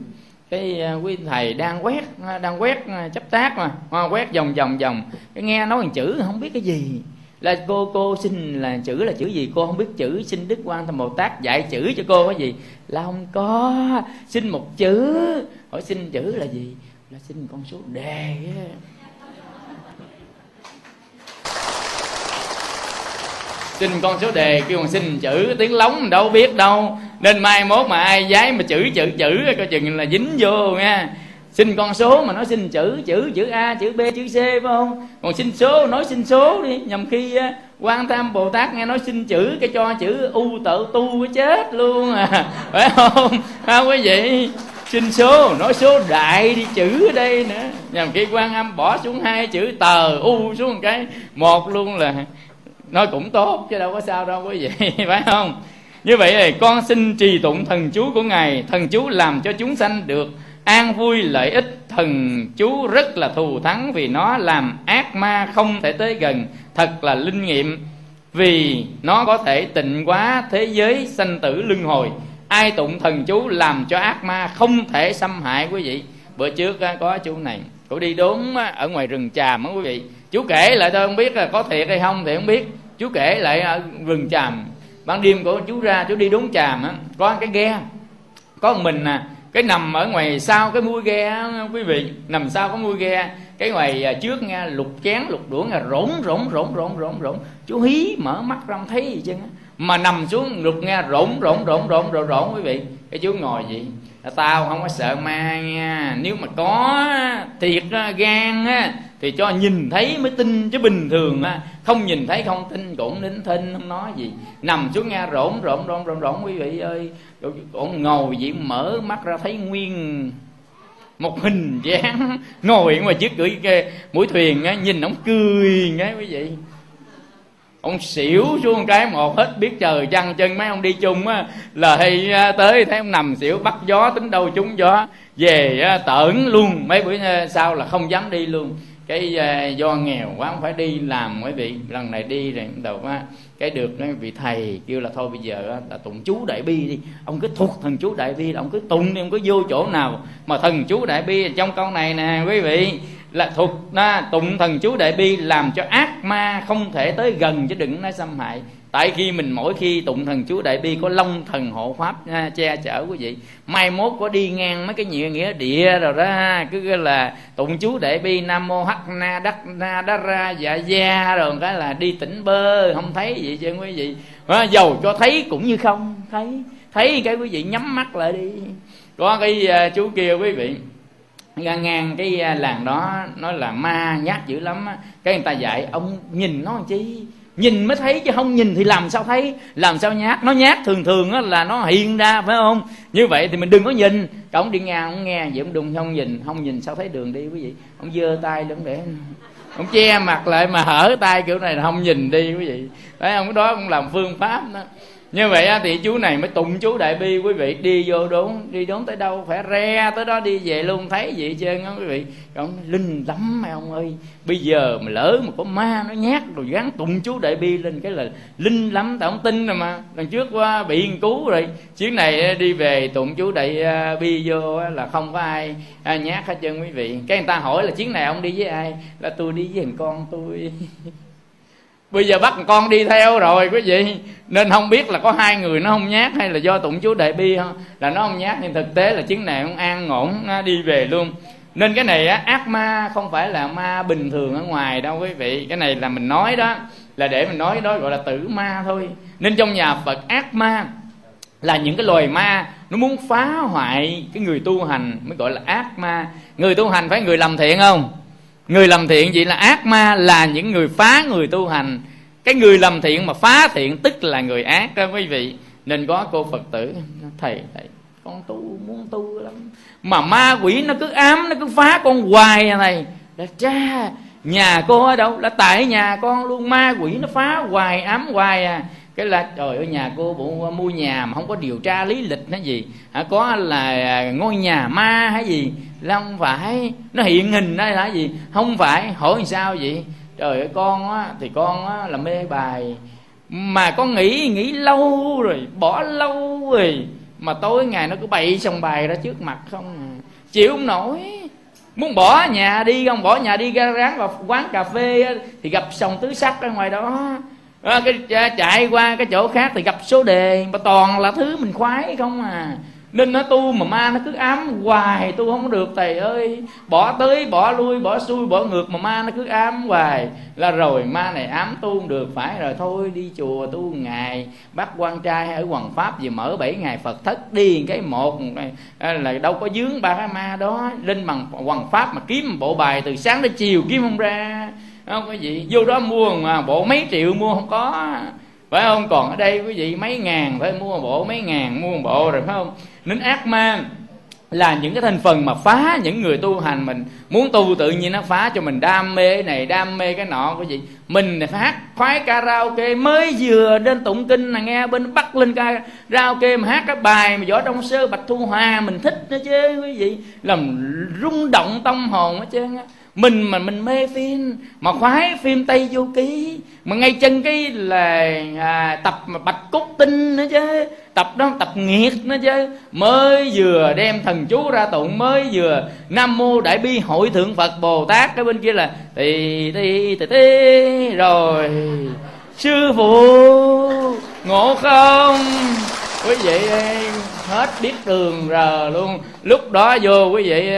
Cái à, quý thầy đang quét à, đang quét chấp tác mà quét vòng vòng vòng. Cái nghe nói một chữ không biết cái gì là cô cô xin là chữ là chữ gì? Cô không biết chữ. Xin đức quan thầm bồ tát dạy chữ cho cô cái gì? Là không có. Xin một chữ. Hỏi xin chữ là gì? Là xin con số đề xin con số đề kêu còn xin chữ. Tiếng lóng đâu biết đâu. Nên mai mốt mà ai dái mà chữ chữ chữ, coi chừng là dính vô nha xin con số mà nói xin chữ chữ chữ a, chữ b, chữ c, phải không? Còn xin số, nói xin số đi, nhằm khi quan tham bồ tát nghe nói xin chữ cái cho chữ u tự tu cái chết luôn à. (laughs) Phải không? Không quý vị? Xin số, nói số đại đi chữ ở đây nữa. Nhằm khi quan âm bỏ xuống hai chữ tờ u xuống một cái, một luôn là nói cũng tốt, chứ đâu có sao đâu quý vị, (laughs) phải không? Như vậy thì con xin trì tụng thần chú của ngài. Thần chú làm cho chúng sanh được an vui lợi ích thần chú rất là thù thắng vì nó làm ác ma không thể tới gần. Thật là linh nghiệm. Vì nó có thể tịnh quá thế giới sanh tử luân hồi. Ai tụng thần chú làm cho ác ma không thể xâm hại quý vị? Bữa trước à, có chú này chú đi đốn à, ở ngoài rừng tràm á quý vị. Chú kể lại tôi không biết là có thiệt hay không thì không biết. Chú kể lại ở rừng tràm. Ban đêm của chú ra, chú đi đốn tràm á. Có cái ghe, có một mình à cái nằm ở ngoài sau cái mũi ghe quý vị, nằm sau có mũi ghe, cái ngoài à, trước nghe, lục chén, lục đũa nghe, rỗng rỗng rỗng rỗng rỗng rỗng. Chú hí mở mắt ra không thấy gì chứ mà nằm xuống lục nghe, rỗng rỗng rỗng rỗng rỗng rỗng, quý vị. Cái chú ngồi vậy, tao không có sợ ma nha, nếu mà có thiệt gan á thì cho nhìn thấy mới tin chứ bình thường á. Không nhìn thấy không tin, cũng nín thinh, không nói gì. Nằm xuống nghe rỗng rỗng rỗn rỗn rỗng quý vị ơi. Cũng ngồi vậy mở mắt ra thấy nguyên một hình dáng. (laughs) Ngồi ngoài chiếc kia, mũi thuyền á, nhìn ông cười nghe quý vị. Ông xỉu xuống cái một hết biết trời chăng chân mấy ông đi chung á, là hay à, tới thấy ông nằm xỉu bắt gió tính đâu trúng gió. Về à, tởn luôn. Mấy bữa à, sau là không dám đi luôn cái à, do nghèo quá không phải đi làm quý vị lần này đi rồi đầu á, cái được cái vị thầy kêu là thôi bây giờ là tụng chú đại bi đi. Ông cứ thuộc thần chú đại bi, là ông cứ tụng đi, ông cứ vô chỗ nào mà thần chú đại bi trong câu này nè, quý vị, là thuộc na tụng thần chú đại bi làm cho ác ma không thể tới gần chứ đừng nói xâm hại tại khi mình mỗi khi tụng thần chú đại bi có long thần hộ pháp ha, che chở quý vị. Mai mốt có đi ngang mấy cái nhiều nghĩa địa rồi đó ha, cứ là tụng chú đại bi nam mô hắc na đắc na đa ra dạ gia rồi cái là đi tỉnh bơ. Không thấy gì chứ quý vị. À, dầu cho thấy cũng như không thấy. Thấy cái quý vị nhắm mắt lại đi. Có cái uh, chú kia quý vị ngang ngang cái à, làng đó nói là ma nhát dữ lắm cái người ta dạy ông nhìn nó làm chi? Nhìn mới thấy chứ không nhìn thì làm sao thấy? Làm sao nhát? Nó nhát thường thường á là nó hiện ra, phải không? Như vậy thì mình đừng có nhìn. Cổng đi ngang không nghe vậy ông đừng không nhìn. Không nhìn sao thấy đường đi quý vị? Ông giơ tay lên để ông che mặt lại mà hở tay kiểu này là không nhìn đi quý vị. Đấy ông đó cũng làm phương pháp đó như vậy thì chú này mới tụng chú đại bi, quý vị, đi vô đúng đi đúng tới đâu? Phải re tới đó đi về luôn. Thấy vậy trơn á, quý vị? Còn linh lắm mấy ông ơi. Bây giờ mà lỡ mà có ma nó nhát rồi gắn tụng chú đại bi lên cái là linh lắm tại không tin rồi mà. Lần trước qua bị nghiên cứu rồi, chuyến này đi về tụng chú đại à, bi vô là không có ai nhát hết trơn, quý vị. Cái người ta hỏi là chuyến này ông đi với ai? Là tôi đi với thằng con tôi (laughs) bây giờ bắt con đi theo rồi quý vị. Nên không biết là có hai người nó không nhát hay là do tụng chú đại bi không? Là nó không nhát nhưng thực tế là chứng này không an ổn nó đi về luôn. Nên cái này á, ác ma không phải là ma bình thường ở ngoài đâu quý vị. Cái này là mình nói đó là để mình nói đó gọi là tử ma thôi. Nên trong nhà phật ác ma là những cái loài ma nó muốn phá hoại cái người tu hành mới gọi là ác ma. Người tu hành phải người làm thiện không? Người làm thiện vậy là ác ma, là những người phá người tu hành. Cái người làm thiện mà phá thiện tức là người ác đó quý vị. Nên có cô phật tử, thầy thầy, con tu, muốn tu lắm. Mà ma quỷ nó cứ ám, nó cứ phá con hoài này là cha, nhà cô ở đâu? Là tại nhà con luôn, ma quỷ nó phá hoài, ám hoài à. Cái là, trời ơi, nhà cô bộ mua nhà mà không có điều tra lý lịch hay gì. Hả, có là ngôi nhà ma hay gì? Là không phải. Nó hiện hình đó là gì? Không phải. Hỏi sao vậy? Trời ơi con á thì con á là mê bài. Mà con nghĩ nghĩ lâu rồi bỏ lâu rồi. Mà tối ngày nó cứ bày xong bài ra trước mặt không à. chịu không nổi. Muốn bỏ nhà đi không? Bỏ nhà đi ra ráng vào quán cà phê thì gặp sòng tứ sắc ở ngoài đó. À, cái chạy qua cái chỗ khác thì gặp số đề. Mà toàn là thứ mình khoái không à nên nó tu mà ma nó cứ ám hoài, tu không được, thầy ơi. Bỏ tới, bỏ lui, bỏ xuôi, bỏ ngược mà ma nó cứ ám hoài. Là rồi ma này ám tu không được, phải rồi, thôi đi chùa tu ngày. Bắt quan trai ở hoàng pháp gì mở bảy ngày phật thất đi cái một. À, là đâu có dướng ba cái ma đó. Lên bằng hoàng pháp mà kiếm bộ bài từ sáng đến chiều, kiếm không ra. Không có gì. Vô đó mua mà bộ mấy triệu mua không có. Phải không? Còn ở đây quý vị mấy ngàn phải mua một bộ mấy ngàn mua một bộ rồi, phải không? Nên ác ma là những cái thành phần mà phá những người tu hành mình. Muốn tu tự nhiên nó phá cho mình đam mê này, đam mê cái nọ, cái gì. Mình hát khoái karaoke mới vừa đến tụng kinh là nghe bên Bắc lên karaoke mà hát cái bài mà võ đông sơ bạch thu hòa, mình thích nữa chứ, quý vị. Làm rung động tâm hồn hết trơn á mình mà mình mê phim mà khoái phim tây du ký. Mà ngay chân cái là à, tập mà bạch cốt tinh nữa chứ. Tập đó tập nghiệt nữa chứ. Mới vừa đem thần chú ra tụng mới vừa nam mô đại bi hội thượng phật bồ tát. Cái bên kia là tì tì tì tì. Rồi sư phụ ngộ không? Quý vị hết biết đường rờ luôn. Lúc đó vô quý vị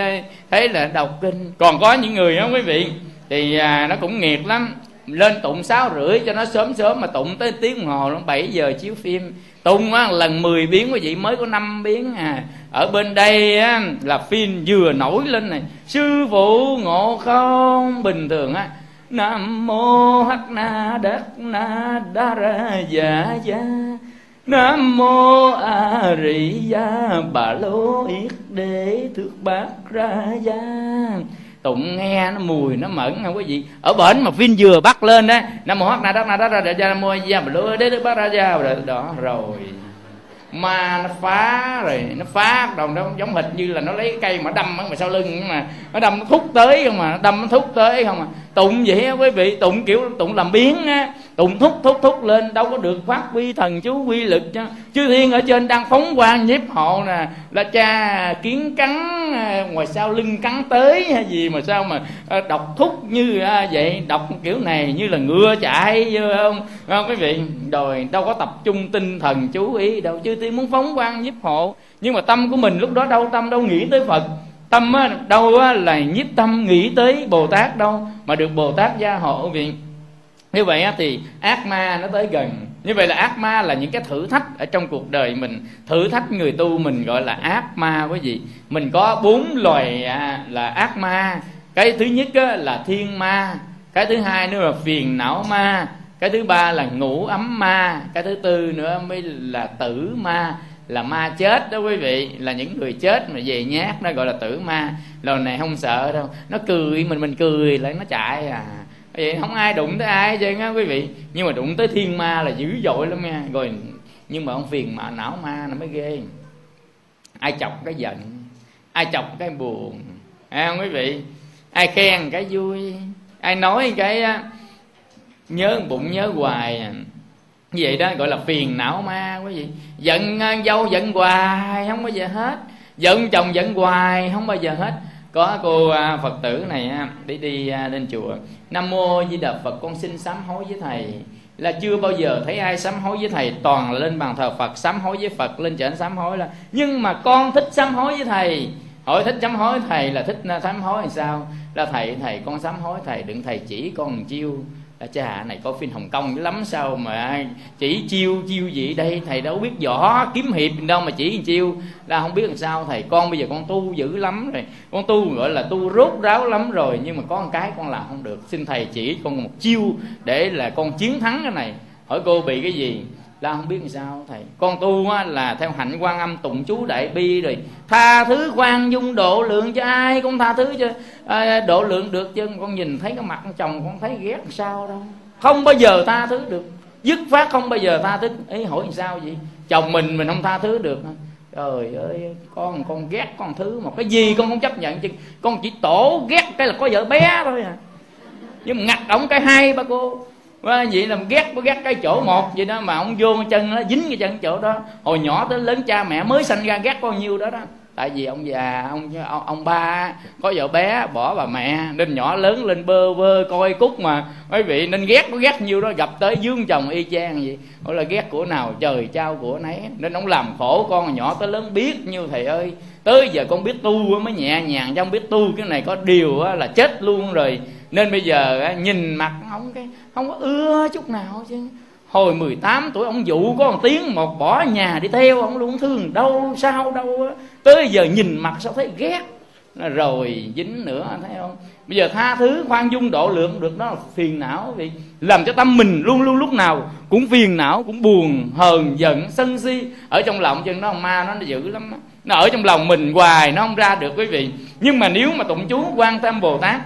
thế là đọc kinh. Còn có những người đó quý vị thì à, nó cũng nghiệt lắm. Lên tụng sáu rưỡi cho nó sớm sớm mà tụng tới tiếng đồng hồ nó 7 giờ chiếu phim. Tụng á, lần 10 biến quý vị mới có 5 biến à. Ở bên đây á, là phim vừa nổi lên này. Sư phụ ngộ không? Bình thường á. Nam mô hắc na đắc na đa ra dạ dạ nam mô a Rị gia bà lô yết đế, thước bát ra gia tụng nghe nó mùi, nó mẫn, không có gì. ở bển mà phim vừa bắt lên đó, nam mô hát na đắc na đắc ra ra nam mô gia mà lúa đế đức bát ra rồi, đó, rồi. Ma nó phá rồi, nó phá đồng nó giống hệt như là nó lấy cây mà đâm ở sau lưng mà. Nó đâm nó thúc tới không mà nó đâm nó thúc tới không mà tụng vậy á quý vị tụng kiểu tụng làm biến á tụng thúc thúc thúc lên đâu có được phát huy thần chú quy lực chứ chư thiên ở trên đang phóng quang nhiếp hộ nè là cha kiến cắn à, ngoài sau lưng cắn tới hay gì mà sao mà à, đọc thúc như à, vậy đọc kiểu này như là ngựa chạy không? Không quý vị? Rồi đâu có tập trung tinh thần chú ý đâu chư thiên muốn phóng quang nhiếp hộ. Nhưng mà tâm của mình lúc đó đâu tâm đâu nghĩ tới phật. Tâm á, đâu á, là nhiếp tâm nghĩ tới bồ tát đâu mà được bồ tát gia hộ vì như vậy á, thì ác ma nó tới gần. Như vậy là ác ma là những cái thử thách ở trong cuộc đời mình. Thử thách người tu mình gọi là ác ma quý vị. Mình có bốn loài à, là ác ma. Cái thứ nhất là thiên ma. Cái thứ hai nữa là phiền não ma. Cái thứ ba là ngủ ấm ma. Cái thứ tư nữa mới là tử ma là ma chết đó quý vị là những người chết mà về nhát nó gọi là tử ma. Lần này không sợ đâu nó cười mình mình cười lại nó chạy à. Vậy không ai đụng tới ai chứ á quý vị. Nhưng mà đụng tới thiên ma là dữ dội lắm nha. Rồi nhưng mà ông phiền mà não ma nó mới ghê. Ai chọc cái giận ai chọc cái buồn à, không quý vị? Ai khen cái vui ai nói cái nhớ bụng nhớ hoài à như vậy đó gọi là phiền não ma quý vị giận à, dâu giận hoài, không bao giờ hết. Giận chồng giận hoài, không bao giờ hết. Có cô à, phật tử này à, đi đi lên chùa. Nam mô di đà phật, con xin sám hối với thầy. Là chưa bao giờ thấy ai sám hối với thầy, toàn là lên bàn thờ phật, sám hối với phật, lên trển sám hối là. Nhưng mà con thích sám hối với thầy. Hỏi thích sám hối thầy là thích sám hối làm sao? Là thầy thầy, con sám hối thầy, đừng thầy chỉ con chiêu là cha này, có phim hồng kông lắm, sao mà chỉ chiêu chiêu gì đây? Thầy đâu biết võ kiếm hiệp đâu mà chỉ chiêu. Ra không biết làm sao. Thầy, con bây giờ con tu dữ lắm rồi. Con tu gọi là tu rốt ráo lắm rồi, nhưng mà có một cái con làm không được. Xin thầy chỉ con một chiêu để là con chiến thắng cái này. Hỏi cô bị cái gì? Là không biết làm sao thầy. Con tu á, là theo hạnh quan âm tụng chú đại bi rồi. Tha thứ khoan dung độ lượng cho ai cũng tha thứ cho à, độ lượng được chứ. Con nhìn thấy cái mặt chồng con thấy ghét sao đâu. Không bao giờ tha thứ được. Dứt phát không bao giờ tha thứ. Ấy hỏi làm sao vậy? Chồng mình mình không tha thứ được. Trời ơi con con ghét con thứ một cái gì con không chấp nhận chứ. Con chỉ tổ ghét cái là có vợ bé thôi à. Nhưng mà ngặt ổng cái hay ba cô và vậy làm ghét ghét cái chỗ một vậy đó mà ông vô chân nó dính cái chân chỗ đó. Hồi nhỏ tới lớn cha mẹ mới sanh ra ghét bao nhiêu đó đó. Tại vì ông già ông ông, ông ba có vợ bé bỏ bà mẹ nên nhỏ lớn lên bơ vơ coi cúc mà. Quý vị nên ghét có ghét nhiêu đó gặp tới dương chồng y chang vậy. Gọi là ghét của nào trời trao của nấy. Nên ông làm khổ con nhỏ tới lớn biết như thầy ơi. Tới giờ con biết tu mới nhẹ nhàng trong biết tu cái này có điều là chết luôn rồi. Nên bây giờ nhìn mặt ông cái không có ưa chút nào chứ. Hồi 18 tuổi ông dụ có một tiếng một bỏ nhà đi theo ông luôn thương đâu sao đâu tới giờ nhìn mặt sao thấy ghét. Rồi dính nữa thấy không? Bây giờ tha thứ khoan dung độ lượng được đó là phiền não. Vì làm cho tâm mình luôn luôn lúc nào cũng phiền não cũng buồn hờn giận sân si. Ở trong lòng chân nó ma nó, nó dữ lắm nó ở trong lòng mình hoài nó không ra được quý vị. Nhưng mà nếu mà tụng chú quan tâm bồ tát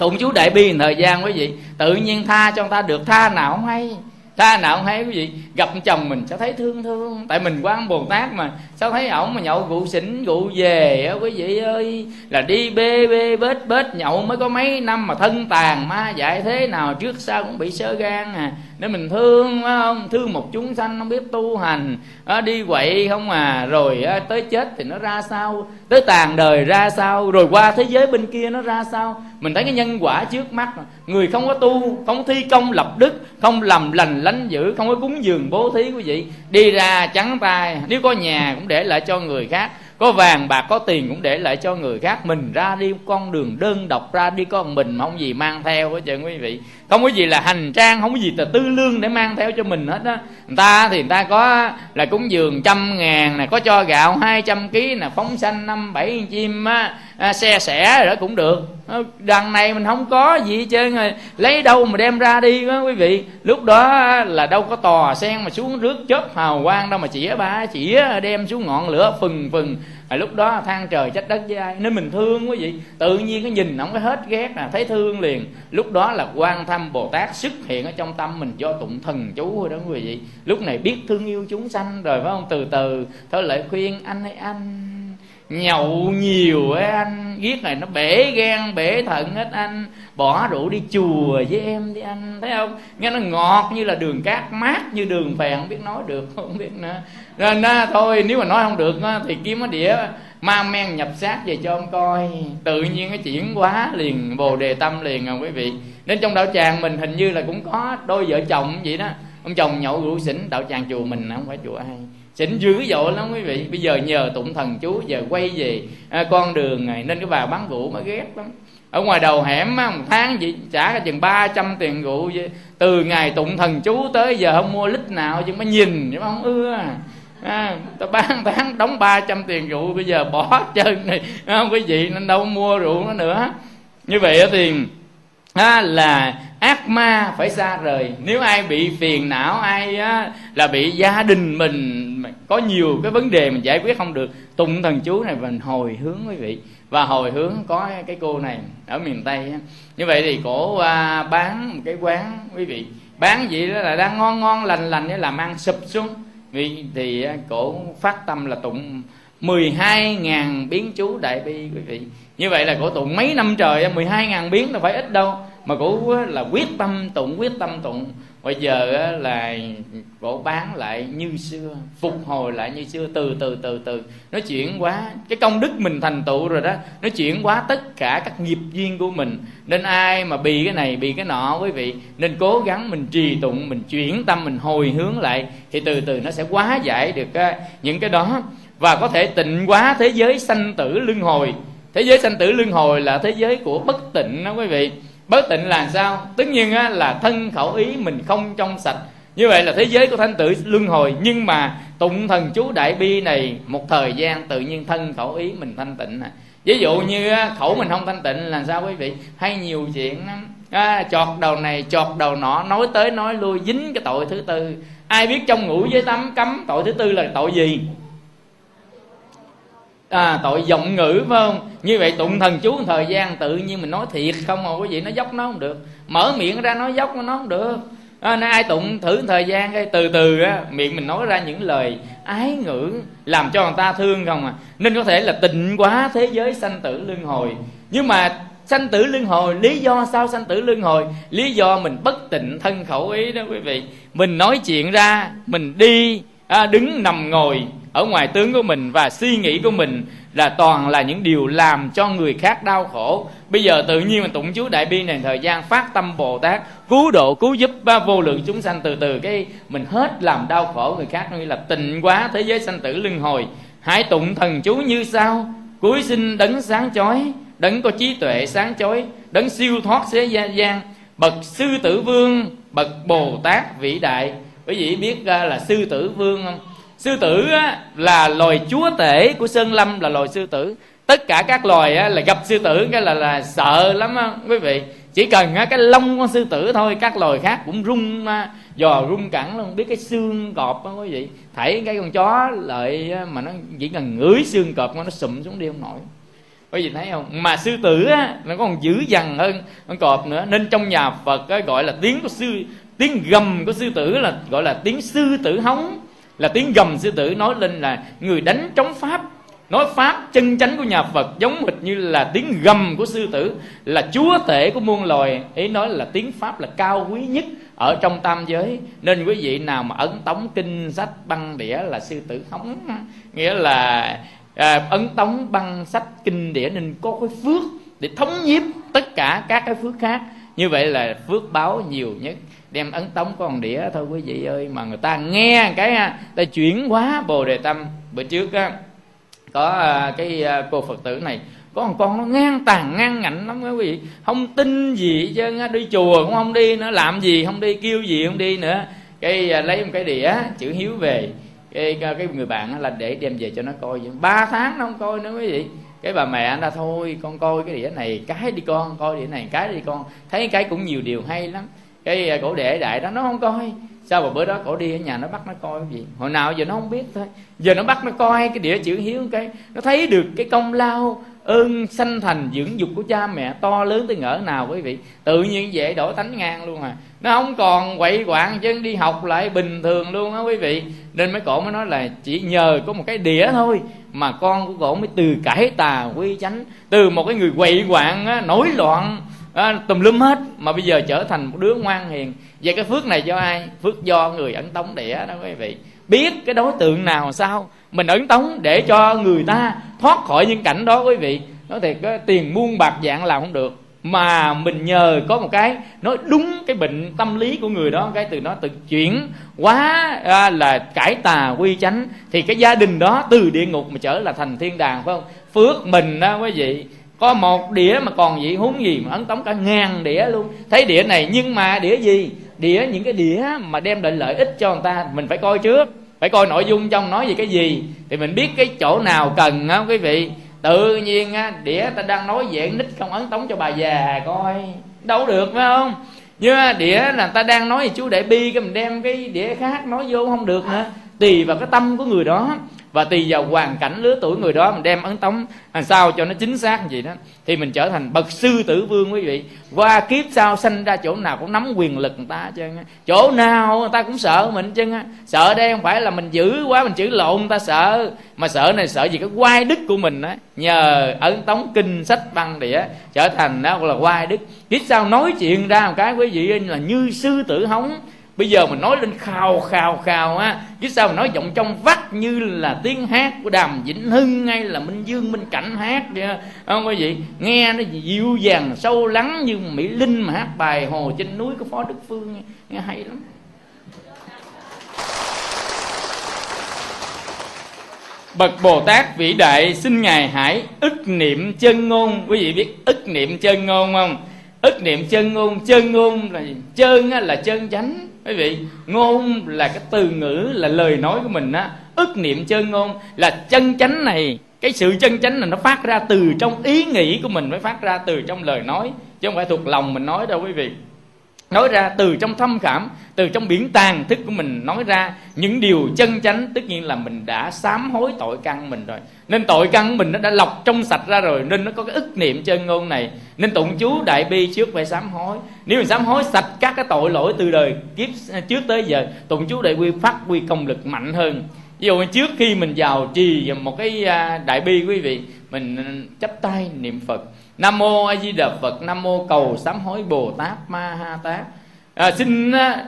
tụng chú đại bi thời gian quý vị, tự nhiên tha cho người ta được, tha nào không hay, tha nào không hay quý vị. Gặp chồng mình sẽ thấy thương thương, tại mình quan bồ tát mà, sao thấy ổng mà nhậu rượu xỉn, rượu về á quý vị ơi. Là đi bê bê, bết bết, nhậu mới có mấy năm mà thân tàn, ma dại thế nào trước sau cũng bị sơ gan à để mình thương phải không? Thương một chúng sanh không biết tu hành à, đi quậy không à? Rồi à, tới chết thì nó ra sao? Tới tàn đời ra sao? Rồi qua thế giới bên kia nó ra sao? Mình thấy cái nhân quả trước mắt người không có tu không thi công lập đức không làm lành lánh dữ không có cúng dường bố thí quý vị đi ra trắng tay. Nếu có nhà cũng để lại cho người khác có vàng bạc, có tiền cũng để lại cho người khác. Mình ra đi con đường đơn độc, ra đi con mình mà không gì mang theo hết trơn, quý vị. Không có gì là hành trang, không có gì là tư lương để mang theo cho mình hết á. Người ta thì người ta có là cúng dường trăm ngàn nè, có cho gạo hai trăm ký nè, phóng sanh năm bảy chim á à, xe sẻ rồi cũng được. Ờ, đằng này mình không có gì chứ lấy đâu mà đem ra đi đó quý vị. Lúc đó là đâu có tò sen mà xuống rước chớp hào quang đâu mà chỉ ba chỉ đem xuống ngọn lửa phừng phừng. À, lúc đó than trời trách đất với ai? Nên mình thương quý vị. Tự nhiên cái nhìn không có hết ghét là thấy thương liền. Lúc đó là quan thâm bồ tát xuất hiện ở trong tâm mình do tụng thần chú rồi đó quý vị. Lúc này biết thương yêu chúng sanh rồi phải không? Từ từ thôi lại khuyên anh hay anh nhậu nhiều ấy anh. Giết này nó bể gan bể thận hết anh. Bỏ rượu đi chùa với em đi anh thấy không? Nghe nó ngọt như là đường cát mát như đường phèn không biết nói được (laughs) không biết nữa. Nên đó, thôi nếu mà nói không được thì kiếm cái đĩa ma men nhập xác về cho ông coi. Tự nhiên cái chuyển quá liền bồ đề tâm liền à quý vị. Nên trong đạo tràng mình hình như là cũng có đôi vợ chồng vậy đó. Ông chồng nhậu rượu xỉn đạo tràng chùa mình không phải chùa ai chỉnh dữ dội lắm quý vị. Bây giờ nhờ tụng thần chú giờ quay về à, con đường này nên cái bà bán rượu mới ghét lắm. Ở ngoài đầu hẻm á, một tháng gì trả ra chừng 300 tiền rượu vậy. từ ngày tụng thần chú tới giờ không mua lít nào chứ mới nhìn chứ không ưa. À, ta bán tháng đóng 300 tiền rượu bây giờ bỏ chân này. Không quý vị nên đâu mua rượu nó nữa. Như vậy thì à, là ác ma phải xa rời. Nếu ai bị phiền não ai á, là bị gia đình mình có nhiều cái vấn đề mình giải quyết không được tụng thần chú này mình hồi hướng quý vị. Và hồi hướng có cái cô này ở miền tây như vậy thì cổ à, bán một cái quán quý vị. Bán gì đó là đang ngon ngon lành lành để làm ăn sụp xuống. Vì thì à, cổ phát tâm là tụng 12.000 biến chú đại bi quý vị. Như vậy là cổ tụng mấy năm trời 12.000 biến là phải ít đâu. Mà cổ là quyết tâm tụng quyết tâm tụng bây giờ là cổ bán lại như xưa, phục hồi lại như xưa, từ từ từ từ. Nó chuyển quá cái công đức mình thành tựu rồi đó, nó chuyển quá tất cả các nghiệp duyên của mình. Nên ai mà bị cái này, bị cái nọ quý vị, nên cố gắng mình trì tụng, mình chuyển tâm, mình hồi hướng lại, thì từ từ nó sẽ quá giải được những cái đó. Và có thể tịnh quá thế giới sanh tử luân hồi. Thế giới sanh tử luân hồi là thế giới của bất tịnh đó quý vị bất tịnh là sao? Tất nhiên á, là thân khẩu ý mình không trong sạch. Như vậy là thế giới của thanh tử luân hồi. Nhưng mà tụng thần chú đại bi này một thời gian tự nhiên thân khẩu ý mình thanh tịnh à. ví dụ như khẩu mình không thanh tịnh là sao quý vị? Hay nhiều chuyện lắm à, chọt đầu này chọt đầu nọ nói tới nói lui dính cái tội thứ tư. Ai biết trong ngủ với tắm cấm tội thứ tư là tội gì? À, tội giọng ngữ phải không? Như vậy tụng thần chú một thời gian tự nhiên mình nói thiệt không mà quý vị nó dốc nó không được. Mở miệng ra nói dốc nó không được. À, nên ai tụng thử thời gian cái từ từ á miệng mình nói ra những lời ái ngữ làm cho người ta thương không à. Nên có thể là tịnh quá thế giới sanh tử luân hồi. Nhưng mà sanh tử luân hồi lý do sao sanh tử luân hồi? Lý do mình bất tịnh thân khẩu ý đó quý vị. Mình nói chuyện ra mình đi à, đứng nằm ngồi ở ngoài tướng của mình và suy nghĩ của mình là toàn là những điều làm cho người khác đau khổ. Bây giờ tự nhiên mình tụng chú đại bi này thời gian phát tâm bồ tát, cứu độ, cứu giúp ba vô lượng chúng sanh, từ từ cái mình hết làm đau khổ người khác như là tịnh quá thế giới sanh tử luân hồi. Hãy tụng thần chú như sau. Cuối sinh đấng sáng chói, đấng có trí tuệ sáng chói, đấng siêu thoát thế gian. Bậc sư tử vương, bậc bồ tát vĩ đại. Quý vị biết là sư tử vương không? Sư tử á, là loài chúa tể của sơn lâm là loài sư tử. Tất cả các loài á, là gặp sư tử cái là là sợ lắm á, quý vị. Chỉ cần á, cái lông con sư tử thôi các loài khác cũng rung á, dò rung cẳng luôn biết cái xương cọp á quý vị. Thấy cái con chó lợi mà nó chỉ cần ngửi xương cọp nó sụm xuống đi không nổi. Quý vị thấy không? Mà sư tử á, nó còn dữ dằn hơn con cọp nữa. Nên trong nhà phật á, gọi là tiếng của sư tiếng gầm của sư tử là gọi là tiếng sư tử hóng là tiếng gầm sư tử nói lên là người đánh chống pháp. Nói pháp chân chánh của nhà phật giống hệt như là tiếng gầm của sư tử là chúa tể của muôn loài. Ý nói là tiếng pháp là cao quý nhất ở trong tam giới. Nên quý vị nào mà ấn tống kinh sách băng đĩa là sư tử hóng. Nghĩa là à, ấn tống băng sách kinh đĩa nên có cái phước để thống nhiếp tất cả các cái phước khác. Như vậy là phước báo nhiều nhất đem ấn tống con đĩa thôi quý vị ơi mà người ta nghe cái à, ta chuyển hóa bồ đề tâm. Bữa trước á có à, cái cô phật tử này có một con nó ngang tàn ngang ngạnh lắm quý vị. Không tin gì chứ đi chùa cũng không đi nữa làm gì không đi kêu gì không đi nữa. Cái lấy một cái đĩa chữ hiếu về. Cái, cái người bạn là để đem về cho nó coi. Ba tháng nó không coi nữa quý vị. Cái bà mẹ anh ta thôi con coi cái đĩa này cái đi con coi đĩa này cái đi con. Thấy cái cũng nhiều điều hay lắm cái à, cổ để đại đó nó không coi. Sao mà bữa đó cổ đi ở nhà nó bắt nó coi cái gì? Hồi nào giờ nó không biết thôi. Giờ nó bắt nó coi cái đĩa chữ hiếu cái nó thấy được cái công lao ơn sanh thành dưỡng dục của cha mẹ to lớn tới ngỡ nào quý vị. Tự nhiên dễ đổi tánh ngang luôn à. Nó không còn quậy quạng chứ đi học lại bình thường luôn á quý vị. Nên mấy cổ mới nói là chỉ nhờ có một cái đĩa thôi mà con của cổ mới từ cải tà quy chánh. Từ một cái người quậy quạng á, nổi loạn à, tùm lum hết. Mà bây giờ trở thành một đứa ngoan hiền. Vậy cái phước này do ai? Phước do người ấn tống đĩa đó quý vị. Biết cái đối tượng nào sao? Mình ấn tống để cho người ta thoát khỏi những cảnh đó quý vị. Nói thiệt cái tiền muôn bạc dạng làm không được. Mà mình nhờ có một cái nói đúng cái bệnh tâm lý của người đó cái từ nó tự chuyển quá à, là cải tà quy chánh. Thì cái gia đình đó từ địa ngục mà trở là thành thiên đàng phải không? Phước mình đó quý vị có một đĩa mà còn vậy huống gì mà ấn tống cả ngàn đĩa luôn. Thấy đĩa này, nhưng mà đĩa gì? Đĩa những cái đĩa mà đem lại lợi ích cho người ta, mình phải coi trước, phải coi nội dung trong nói về cái gì. Thì mình biết cái chỗ nào cần á, quý vị. Tự nhiên á, đĩa ta đang nói về nít không ấn tống cho bà già, coi. Đâu được, phải không? Nhưng đĩa là ta đang nói về chú đại bi, cái mình đem cái đĩa khác nói vô không được nữa. Tùy vào cái tâm của người đó và tùy vào hoàn cảnh lứa tuổi người đó mình đem ấn tống, làm sao cho nó chính xác gì đó, thì mình trở thành bậc sư tử vương quý vị. Qua kiếp sau sanh ra chỗ nào cũng nắm quyền lực người ta chứ chỗ nào người ta cũng sợ mình chứ sợ đây không phải là mình giữ quá, mình chữ lộn người ta sợ. Mà sợ này sợ gì cái quai đức của mình á. Nhờ ấn tống kinh sách băng đĩa trở thành đó là quai đức. Kiếp sau nói chuyện ra một cái quý vị là như sư tử hống bây giờ mình nói lên khào khào khào á chứ sao mình nói giọng trong vắt như là tiếng hát của đàm vĩnh hưng hay là minh dương minh cảnh hát vậy không quý vị nghe nó dịu dàng sâu lắng như mỹ linh mà hát bài hồ trên núi của phó đức phương nghe, nghe hay lắm. Bậc Bồ Tát vĩ đại xin Ngài hãy ức niệm chân ngôn. Quý vị biết ức niệm chân ngôn không? Ức niệm chân ngôn Chân ngôn là gì? Chân là chân chánh. Quý vị, ngôn là cái từ ngữ, là lời nói của mình á. Ức niệm chân ngôn là chân chánh này. Cái sự chân chánh này nó phát ra từ trong ý nghĩ của mình, mới phát ra từ trong lời nói, chứ không phải thuộc lòng mình nói đâu, quý vị nói ra từ trong thâm cảm từ trong biển tàn thức của mình nói ra, những điều chân chánh tất nhiên là mình đã sám hối tội căn mình rồi. Nên tội căn mình nó đã lọc trong sạch ra rồi, nên nó có cái ức niệm chân ngôn này. Nên tụng chú đại bi trước phải sám hối. Nếu mình sám hối sạch các cái tội lỗi từ đời kiếp à, trước tới giờ, tụng chú đại bi phát huy công lực mạnh hơn. Ví dụ trước khi mình vào trì một cái à, đại bi, quý vị, mình à, chấp tay niệm phật nam mô a di đà phật nam mô cầu sám hối bồ tát ma ha tát. À, xin á,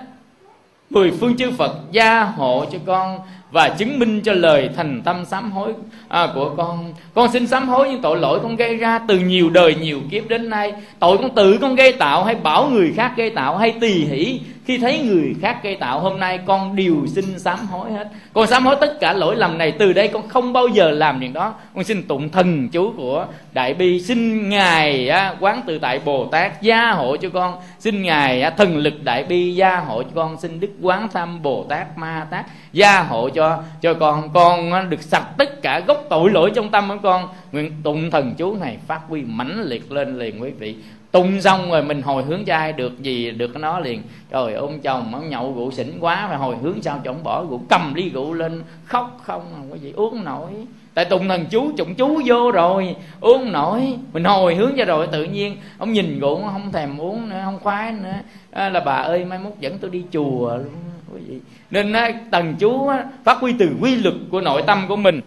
mười phương chư phật gia hộ cho con và chứng minh cho lời thành tâm sám hối à, của con. Con xin sám hối những tội lỗi con gây ra từ nhiều đời nhiều kiếp đến nay. Tội con tự con gây tạo hay bảo người khác gây tạo hay tỳ hỷ khi thấy người khác gây tạo hôm nay con đều xin sám hối hết. Con sám hối tất cả lỗi lầm này từ đây con không bao giờ làm chuyện đó. Con xin tụng thần chú của đại bi xin ngài á, quán tự tại bồ tát gia hộ cho con. Xin ngài á, thần lực đại bi gia hộ cho con. Xin đức quán tham bồ tát ma tát gia hộ cho cho con. Con á, được sạch tất cả gốc tội lỗi trong tâm của con. Nguyện tụng thần chú này phát huy mãnh liệt lên liền quý vị tung xong rồi mình hồi hướng cho ai được gì được nó liền. Trời ôm chồng ông nhậu rượu xỉn quá mà hồi hướng sao chồng bỏ rượu cầm ly rượu lên khóc không có gì uống nổi. Tại tùng thần chú chủng chú vô rồi uống nổi. Mình hồi hướng cho rồi tự nhiên ông nhìn rượu không thèm uống nữa không khoái nữa. À, là bà ơi mai mốt dẫn tôi đi chùa luôn quý vị nên à, á, tần chú á, phát huy từ quy luật của nội tâm của mình.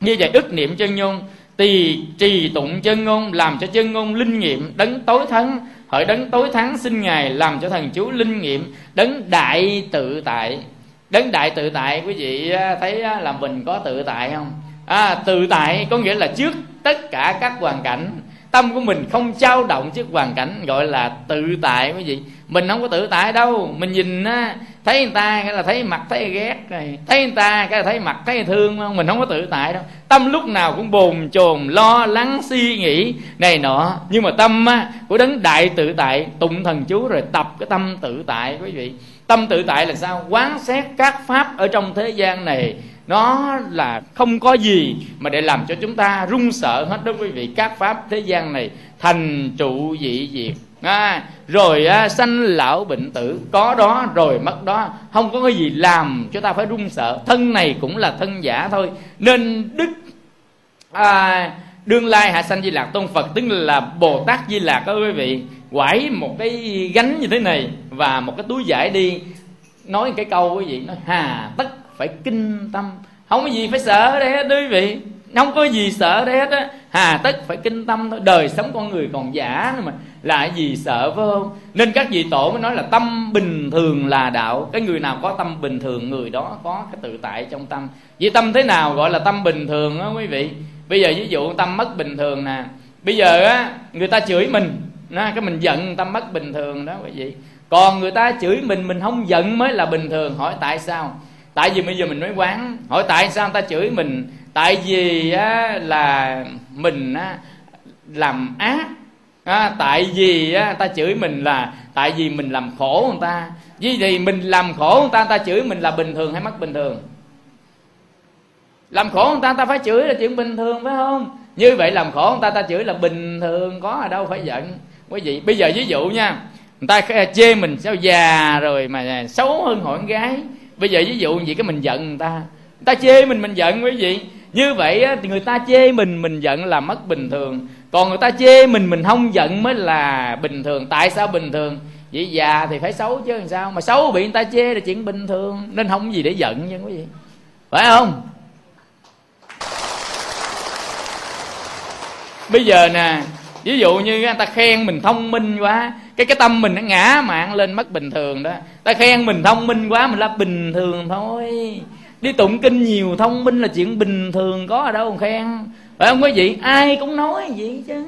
Như vậy ức niệm chân nhung tì trì tụng chân ngôn làm cho chân ngôn linh nghiệm đấng tối thắng. Hỡi đấng tối thắng xin ngài làm cho thần chú linh nghiệm đấng đại tự tại. Đấng đại tự tại quý vị à, thấy à, là mình có tự tại không? À, tự tại có nghĩa là trước tất cả các hoàn cảnh. Tâm của mình không trao động trước hoàn cảnh gọi là tự tại quý vị. Mình không có tự tại đâu. Mình nhìn á thấy người ta cái là thấy mặt thấy ghét rồi thấy người ta cái là thấy mặt thấy thương không mình không có tự tại đâu. Tâm lúc nào cũng bồn chồn, lo lắng, suy nghĩ này nọ. Nhưng mà tâm á, của đấng đại tự tại, tụng thần chú rồi tập cái tâm tự tại quý vị. Tâm tự tại là sao? Quán xét các pháp ở trong thế gian này. Nó là không có gì mà để làm cho chúng ta run sợ hết đó quý vị. Các pháp thế gian này thành trụ dị diệt à, rồi à, sanh lão bệnh tử có đó rồi mất đó. Không có cái gì làm cho ta phải run sợ. Thân này cũng là thân giả thôi. Nên đức à, đương lai hạ sanh di lạc tôn phật tức là bồ tát di lạc đó quý vị quải một cái gánh như thế này và một cái túi giải đi nói cái câu quý vị nói hà tất phải kinh tâm. Không có gì phải sợ đây quý vị không có gì sợ đấy hết á. Hà tất phải kinh tâm thôi. Đời sống con người còn giả nữa mà. Là gì sợ, phải không? Nên các vị tổ mới nói là tâm bình thường là đạo. Cái người nào có tâm bình thường, người đó có cái tự tại trong tâm. Vậy tâm thế nào gọi là tâm bình thường á, quý vị? Bây giờ ví dụ tâm mất bình thường nè. Bây giờ á, người ta chửi mình. Cái mình giận tâm mất bình thường đó, quý vị. Còn người ta chửi mình mình không giận mới là bình thường. Hỏi tại sao? Tại vì bây giờ mình nói quán. Hỏi tại sao người ta chửi mình? Tại vì á, là mình á, làm ác à, tại vì á, ta chửi mình là tại vì mình làm khổ người ta. Vì thì mình làm khổ người ta người ta chửi mình là bình thường hay mất bình thường? Làm khổ người ta ta phải chửi là chuyện bình thường phải không? Như vậy làm khổ người ta ta chửi là bình thường có ở đâu phải giận. Quý vị bây giờ ví dụ nha người ta chê mình sao già rồi mà xấu hơn hỏi con gái bây giờ ví dụ gì cái mình giận người ta. Người ta chê mình mình giận quý vị. Như vậy thì người ta chê mình mình giận là mất bình thường. Còn người ta chê mình mình không giận mới là bình thường. Tại sao bình thường? Vậy già dạ thì phải xấu chứ, làm sao? Mà xấu bị người ta chê là chuyện bình thường. Nên không gì để giận chứ quý vị. Phải không? Bây giờ nè ví dụ như người ta khen mình thông minh quá, cái cái tâm mình nó ngã mạng lên mất bình thường đó. Ta khen mình thông minh quá, mình là bình thường thôi. Đi tụng kinh nhiều, thông minh là chuyện bình thường, có ở đâu còn khen. Phải không quý vị? Ai cũng nói vậy chứ.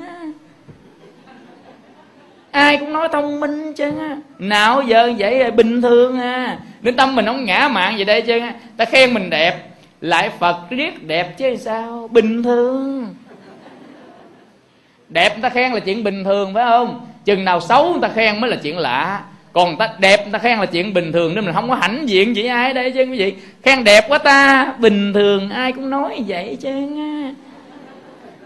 Ai cũng nói thông minh chứ. Nào giờ vậy là bình thường à. Nên tâm mình không ngã mạng vậy đây chứ. Ta khen mình đẹp, lại phật riết đẹp chứ sao? Bình thường đẹp người ta khen là chuyện bình thường, phải không? Chừng nào xấu người ta khen mới là chuyện lạ. Còn người ta đẹp người ta khen là chuyện bình thường, nên mình không có hãnh diện gì ai đây chứ, quý vị. Khen đẹp quá ta, bình thường, ai cũng nói vậy chứ.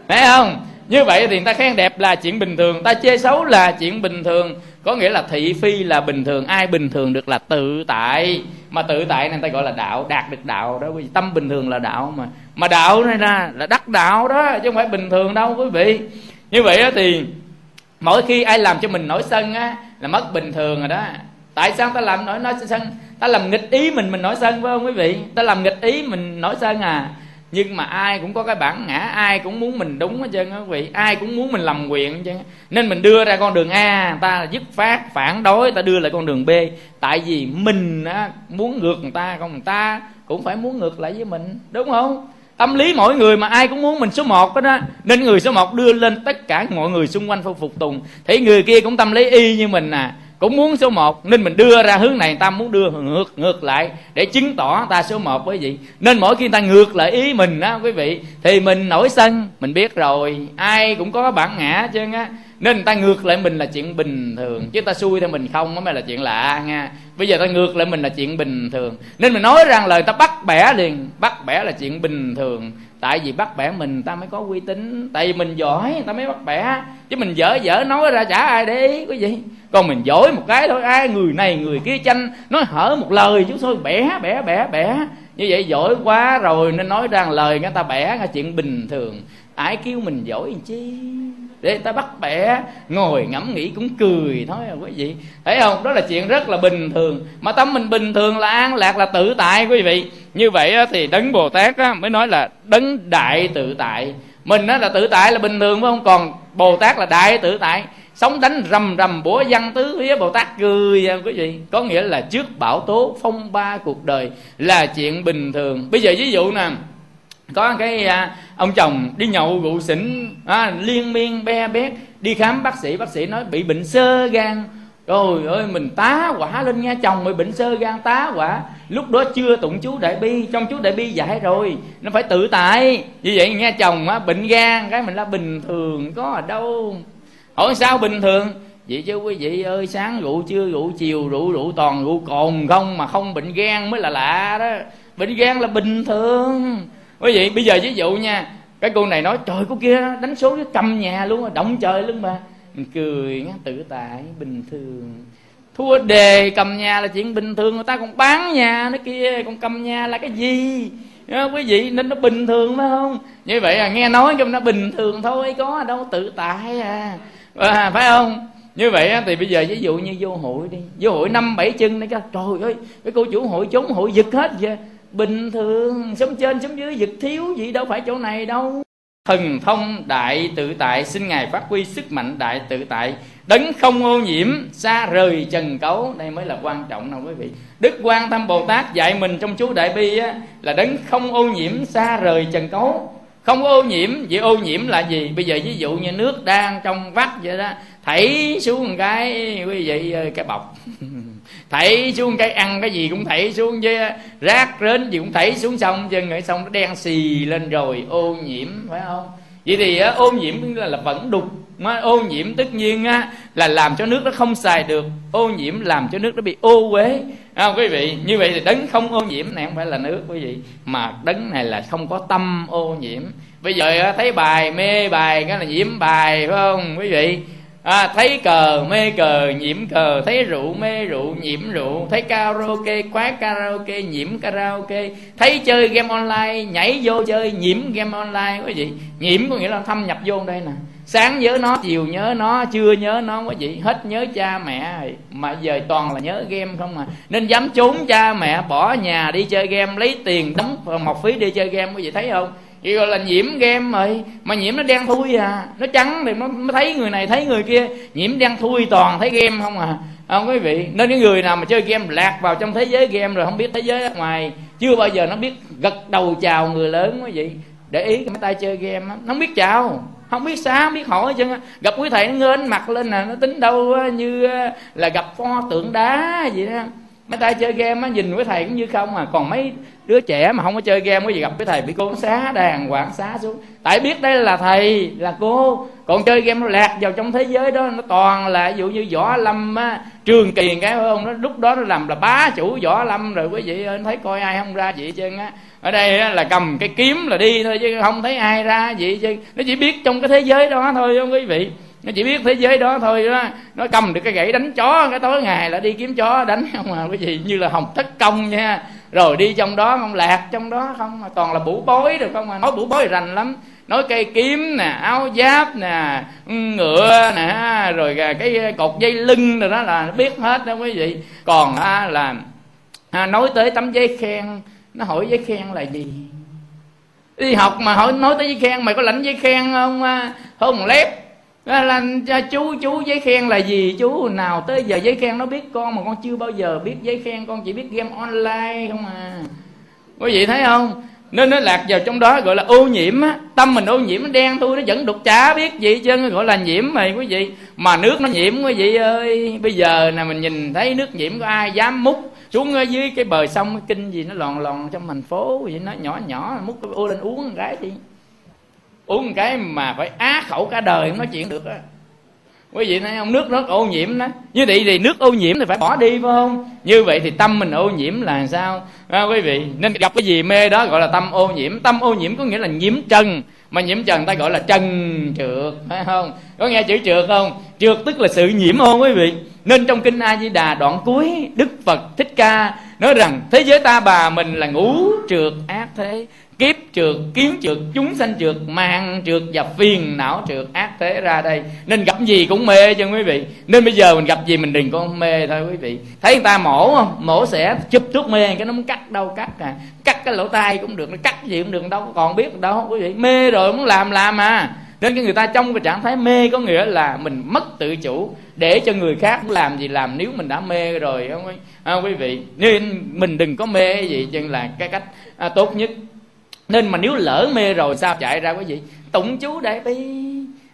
Phải không? Như vậy thì người ta khen đẹp là chuyện bình thường, ta chê xấu là chuyện bình thường. Có nghĩa là thị phi là bình thường, ai bình thường được là tự tại. Mà tự tại nên ta gọi là đạo, đạt được đạo đó, quý vị. Tâm bình thường là đạo mà. Mà đạo này là là đắc đạo đó, chứ không phải bình thường đâu, quý vị như vậy thì mỗi khi ai làm cho mình nổi sân á là mất bình thường rồi đó. Tại sao ta làm nổi nói sân? Ta làm nghịch ý mình mình nổi sân phải không quý vị? Ta làm nghịch ý mình nổi sân à. Nhưng mà ai cũng có cái bản ngã ai cũng muốn mình đúng hết trơn á quý vị. Ai cũng muốn mình làm quyền hết trơn nên mình đưa ra con đường a ta dứt phát phản đối ta đưa lại con đường b. Tại vì mình á, muốn ngược người ta còn người ta cũng phải muốn ngược lại với mình đúng không? Tâm lý mỗi người mà ai cũng muốn mình số một đó, đó nên người số một đưa lên tất cả mọi người xung quanh phục tùng. Thấy người kia cũng tâm lý y như mình à. Cũng muốn số một nên mình đưa ra hướng này ta muốn đưa ngược ngược lại để chứng tỏ ta số một với vị nên mỗi khi ta ngược lại ý mình á quý vị thì mình nổi sân mình biết rồi. Ai cũng có bản ngã chứ á nên người ta ngược lại mình là chuyện bình thường. Chứ ta xui theo mình không mới là chuyện lạ nha bây giờ ta ngược lại mình là chuyện bình thường. Nên mình nói rằng lời ta bắt bẻ liền. Bắt bẻ là chuyện bình thường. Tại vì bắt bẻ mình, ta mới có uy tín. Tại vì mình giỏi, ta mới bắt bẻ. Chứ mình dở dở nói ra chả ai để ý, quý vị. Còn mình giỏi một cái thôi. Ai, người này, người kia tranh nói hở một lời chứ thôi bẻ bẻ bẻ bẻ. Như vậy giỏi quá rồi, nên nói rằng lời người ta bẻ là chuyện bình thường. Ai kêu mình giỏi chi? Để ta bắt bẻ ngồi ngẫm nghĩ cũng cười thôi à quý vị. Thấy không? Đó là chuyện rất là bình thường. Mà tâm mình bình thường là an lạc là tự tại quý vị. Như vậy thì đấng bồ tát mới nói là đấng đại tự tại. Mình đó là tự tại là bình thường phải không? Còn bồ tát là đại tự tại. Sống đánh rầm rầm bủa văn tứ phía bồ tát cười à, quý vị. Có nghĩa là trước bão tố phong ba cuộc đời là chuyện bình thường. Bây giờ ví dụ nè có cái à, ông chồng đi nhậu rượu xỉn à, liên miên be bét đi khám bác sĩ bác sĩ nói bị bệnh sơ gan. Rồi ơi mình tá quả lên nha chồng bị bệnh sơ gan tá quả. Lúc đó chưa tụng chú đại bi trong chú đại bi dạy rồi nó phải tự tại. Như vậy nghe chồng á bệnh gan cái mình là bình thường có ở đâu? Hỏi sao bình thường? Vậy chứ quý vị ơi sáng rượu chưa rượu chiều rượu rượu toàn rượu cồn không mà không bệnh gan mới là lạ đó. Bệnh gan là bình thường quý vị bây giờ ví dụ nha cái cô này nói trời cô kia đánh số với cầm nhà luôn rồi động trời luôn mà. Mình cười nghe tự tại bình thường. Thua đề cầm nhà là chuyện bình thường người ta còn bán nhà nó kia còn cầm nhà là cái gì? Đó, quý vị nên nó bình thường phải không? Như vậy à nghe nói cho nó bình thường thôi có đâu tự tại à, à phải không? Như vậy thì bây giờ ví dụ như vô hội đi. Vô hội năm bảy chân đấy trời ơi cái cô chủ hội trốn hội giật hết vậy bình thường sống trên sống dưới giật thiếu gì đâu phải chỗ này đâu. Thần thông đại tự tại xin ngài phát huy sức mạnh đại tự tại. Đấng không ô nhiễm xa rời trần cấu. Đây mới là quan trọng nào quý vị. Đức quan tâm bồ tát dạy mình trong chú đại bi á, là đấng không ô nhiễm xa rời trần cấu. Không ô nhiễm vậy ô nhiễm là gì? Bây giờ ví dụ như nước đang trong vắt vậy đó thảy xuống một cái quý vị cái bọc. (laughs) thảy xuống cái ăn cái gì cũng thảy xuống chứ rác rến gì cũng thảy xuống sông chứ người xong nó đen xì lên rồi ô nhiễm phải không? Vậy thì ô nhiễm là, là vẫn đục mà ô nhiễm tất nhiên á, là làm cho nước nó không xài được. Ô nhiễm làm cho nước nó bị ô uế. À, quý vị? Như vậy thì đấng không ô nhiễm này không phải là nước quý vị mà đấng này là không có tâm ô nhiễm. Bây giờ thấy bài mê bài cái là nhiễm bài phải không quý vị? À, thấy cờ mê cờ nhiễm cờ thấy rượu mê rượu nhiễm rượu thấy karaoke quán karaoke nhiễm karaoke thấy chơi game online nhảy vô chơi nhiễm game online quý vị. Nhiễm có nghĩa là thâm nhập vô đây nè. Sáng nhớ nó chiều nhớ nó trưa nhớ nó quý vị. Hết nhớ cha mẹ rồi. Mà giờ toàn là nhớ game không à. Nên dám trốn cha mẹ bỏ nhà đi chơi game lấy tiền đóng một phí đi chơi game quý vị thấy không? Vậy gọi là nhiễm game rồi mà nhiễm nó đen thui à. Nó trắng thì nó, nó thấy người này thấy người kia. Nhiễm đen thui toàn thấy game không à. Không quý vị. Nên những người nào mà chơi game lạc vào trong thế giới game rồi không biết thế giới ở ngoài chưa bao giờ nó biết gật đầu chào người lớn quý vị. Để ý cái tay chơi game nó không biết chào. Không biết xá, không biết hỏi chứ. Gặp quý thầy nó ngên mặt lên nè. Nó tính đâu như là gặp pho tượng đá gì đó mấy tay chơi game á nhìn với thầy cũng như không à. Còn mấy đứa trẻ mà không có chơi game có gì gặp với thầy bị cô xá đàng hoàng xá xuống. Tại biết đây là thầy là cô. Còn chơi game nó lạc vào trong thế giới đó nó toàn là ví dụ như võ lâm á trường kỳ cái phải không? Nó lúc đó nó làm là bá chủ võ lâm rồi quý vị ơi thấy coi ai không ra vậy chứ á. Ở đây á, là cầm cái kiếm là đi thôi chứ không thấy ai ra vậy chứ nó chỉ biết trong cái thế giới đó thôi không quý vị nó chỉ biết thế giới đó thôi đó. Nó cầm được cái gậy đánh chó cái tối ngày là đi kiếm chó đánh (laughs) không à cái gì như là hồng thất công nha. Rồi đi trong đó không lạc trong đó không mà toàn là bủ bối được không à. Nói bủ bối rành lắm. Nói cây kiếm nè áo giáp nè ngựa nè rồi cái cột dây lưng rồi đó là nó biết hết đó quý vị. Còn à, là à, nói tới tấm giấy khen nó hỏi giấy khen là gì? Đi học mà hỏi nói tới giấy khen mày có lãnh giấy khen không à? không lép là chú chú giấy khen là gì? Chú nào tới giờ giấy khen nó biết con mà con chưa bao giờ biết giấy khen, con chỉ biết game online không à. Quý vị thấy không? Nên nó lạc vào trong đó gọi là ô nhiễm á. Tâm mình ô nhiễm, nó đen thui, nó vẫn đục chả biết gì chứ gọi là nhiễm mày quý vị. Mà nước nó nhiễm, quý vị ơi. Bây giờ nè, mình nhìn thấy nước nhiễm, có ai dám múc xuống ở dưới cái bờ sông, cái kinh gì nó lòn lòn trong thành phố vậy nó nhỏ nhỏ, múc cái ô lên uống một cái đi uống một cái mà phải á khẩu cả đời không nói chuyện được á. Quý vị thấy không nước nó ô nhiễm đó. Như vậy thì nước ô nhiễm thì phải bỏ đi phải không? Như vậy thì tâm mình ô nhiễm là sao? À, quý vị? Nên gặp cái gì mê đó gọi là tâm ô nhiễm. Tâm ô nhiễm có nghĩa là nhiễm trần mà nhiễm trần ta gọi là trần trượt phải không? Có nghe chữ trượt không? Trượt tức là sự nhiễm không quý vị? Nên trong kinh a di đà đoạn cuối đức phật thích ca nói rằng thế giới ta bà mình là ngũ trượt ác thế kiếp trượt kiến trượt chúng sanh trượt mang trượt và phiền não trượt ác thế ra đây. Nên gặp gì cũng mê cho quý vị. Nên bây giờ mình gặp gì mình đừng có mê thôi quý vị. Thấy người ta mổ không? Mổ sẽ chụp thuốc mê cái nó muốn cắt đâu cắt à. Cắt cái lỗ tai cũng được nó cắt gì cũng được đâu còn biết đâu quý vị. Mê rồi muốn làm làm à. Nên cái người ta trong cái trạng thái mê có nghĩa là mình mất tự chủ để cho người khác làm gì làm. Nếu mình đã mê rồi không quý, quý vị. Nên mình đừng có mê gì chân là cái cách à, tốt nhất nên mà nếu lỡ mê rồi sao chạy ra quý vị? Tụng chú đại bi.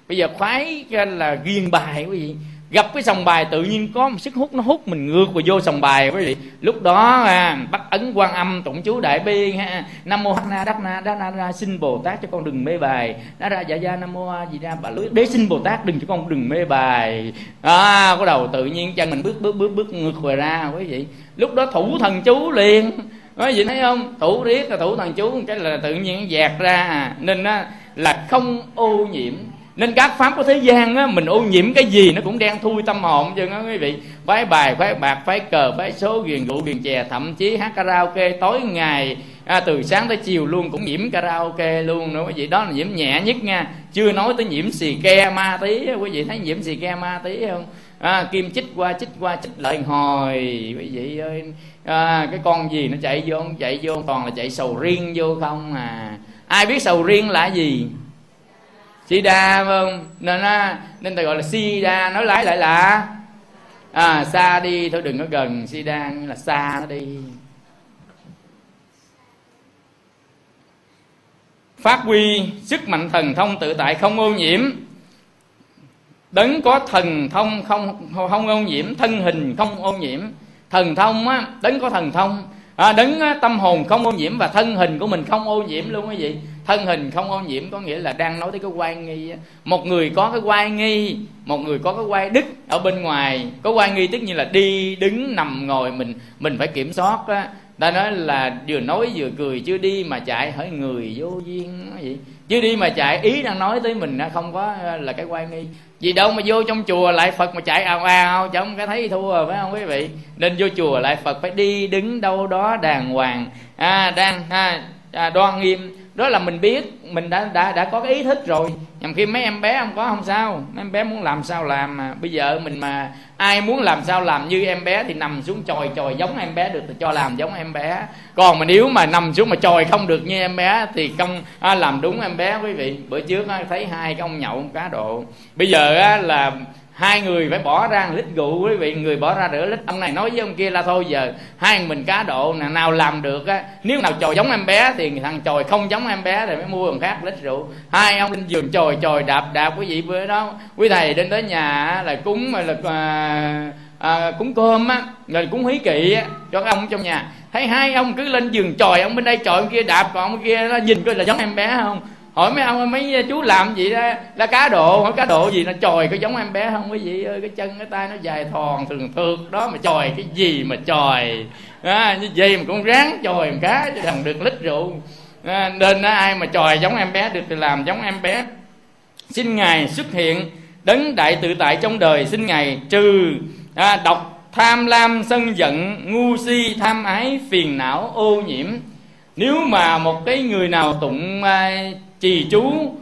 Bây giờ khoái là ghiền bài quý vị. Gặp cái sòng bài tự nhiên có một sức hút nó hút mình ngược vào vô sòng bài quý vị. Lúc đó à, bắt ấn quan âm tụng chú đại bi ha. Nam mô hắc na đắc na đắc na ra xin bồ tát cho con đừng mê bài. Đã ra dạ gia nam mô a di đà bà lưới đế xin bồ tát đừng cho con đừng mê bài. À có đầu tự nhiên chân mình bước bước bước bước ngược về ra quý vị. Lúc đó thủ thần chú liền nói gì thấy không? Thủ riết là thủ thần chú cái là tự nhiên dạt ra à. nên á, là không ô nhiễm. Nên các pháp của thế gian á, mình ô nhiễm cái gì nó cũng đen thui tâm hồn chứ đó quý vị. Phái bài phái bạc phái cờ phái số ghiền rượu ghiền chè thậm chí hát karaoke tối ngày. À, từ sáng tới chiều luôn cũng nhiễm karaoke luôn nữa quý vị. Đó là nhiễm nhẹ nhất nha. Chưa nói tới nhiễm xì ke ma tí quý vị. Thấy nhiễm xì ke ma tí không? À, kim chích qua chích qua chích lại hồi quý vị ơi à, cái con gì nó chạy vô chạy vô toàn là chạy sầu riêng vô không à. Ai biết sầu riêng là gì? Sida phải không? Nên á nên ta gọi là sida nói lái lại là? À xa đi thôi đừng có gần sida như là xa nó đi. Phát huy sức mạnh thần thông tự tại không ô nhiễm. Đấng có thần thông không không ô nhiễm thân hình không ô nhiễm thần thông á đấng có thần thông. À, đấng á, tâm hồn không ô nhiễm và thân hình của mình không ô nhiễm luôn quý vị thân hình không ô nhiễm có nghĩa là đang nói tới cái quay nghi á. một người có cái quay nghi một người có cái quay đức ở bên ngoài. Có quay nghi tức nhiên là đi đứng nằm ngồi mình mình phải kiểm soát á. Ta nói là vừa nói vừa cười chưa đi mà chạy hỏi người vô duyên gì chứ đi mà chạy ý đang nói tới mình nó không có ờ, là cái quay nghi. Vì đâu mà vô trong chùa lại phật mà chạy ào ào chẳng cái thấy thua phải không quý vị? Nên vô chùa lại phật phải đi đứng đâu đó đàng hoàng. À, đang à, à, đoan nghiêm. Đó là mình biết mình đã đã đã có cái ý thức rồi. Nhằm khi mấy em bé không có không sao. Mấy em bé muốn làm sao làm mà. Bây giờ mình mà ai muốn làm sao làm như em bé thì nằm xuống chòi chòi giống em bé được thì cho làm giống em bé. Còn mà nếu mà nằm xuống mà chòi không được như em bé thì không à, làm đúng em bé quý vị. Bữa trước á, thấy hai cái ông nhậu cá độ. Bây giờ á, là hai người phải bỏ ra lít rượu quý vị người bỏ ra rửa lít. Ông này nói với ông kia là thôi giờ hai mình cá độ nào làm được á nếu nào trồi giống em bé thì thằng trồi không giống em bé thì mới mua thằng khác lít rượu. Hai ông lên giường trồi trồi đạp đạp quý vị bữa đó quý thầy đến tới nhà là cúng mà là à, à, cúng cơm á rồi cúng hí kỵ á cho các ông trong nhà. Thấy hai ông cứ lên giường trồi ông bên đây trồi ông kia đạp còn ông kia nó nhìn coi là giống em bé không? Hỏi mấy ông mấy chú làm gì đó là cá độ hỏi cá độ gì nó chòi có giống em bé không? Quý vị ơi cái chân cái tay nó dài thòn thường thượt đó mà chòi cái gì mà chòi? À, như gì mà cũng ráng chòi một cá cho thằng được lít rượu. À, nên ai mà chòi giống em bé được thì làm giống em bé. Xin ngài xuất hiện đấng đại tự tại trong đời xin ngài trừ à, độc tham lam sân giận ngu si tham ái phiền não ô nhiễm. Nếu mà một cái người nào tụng à, trì chú.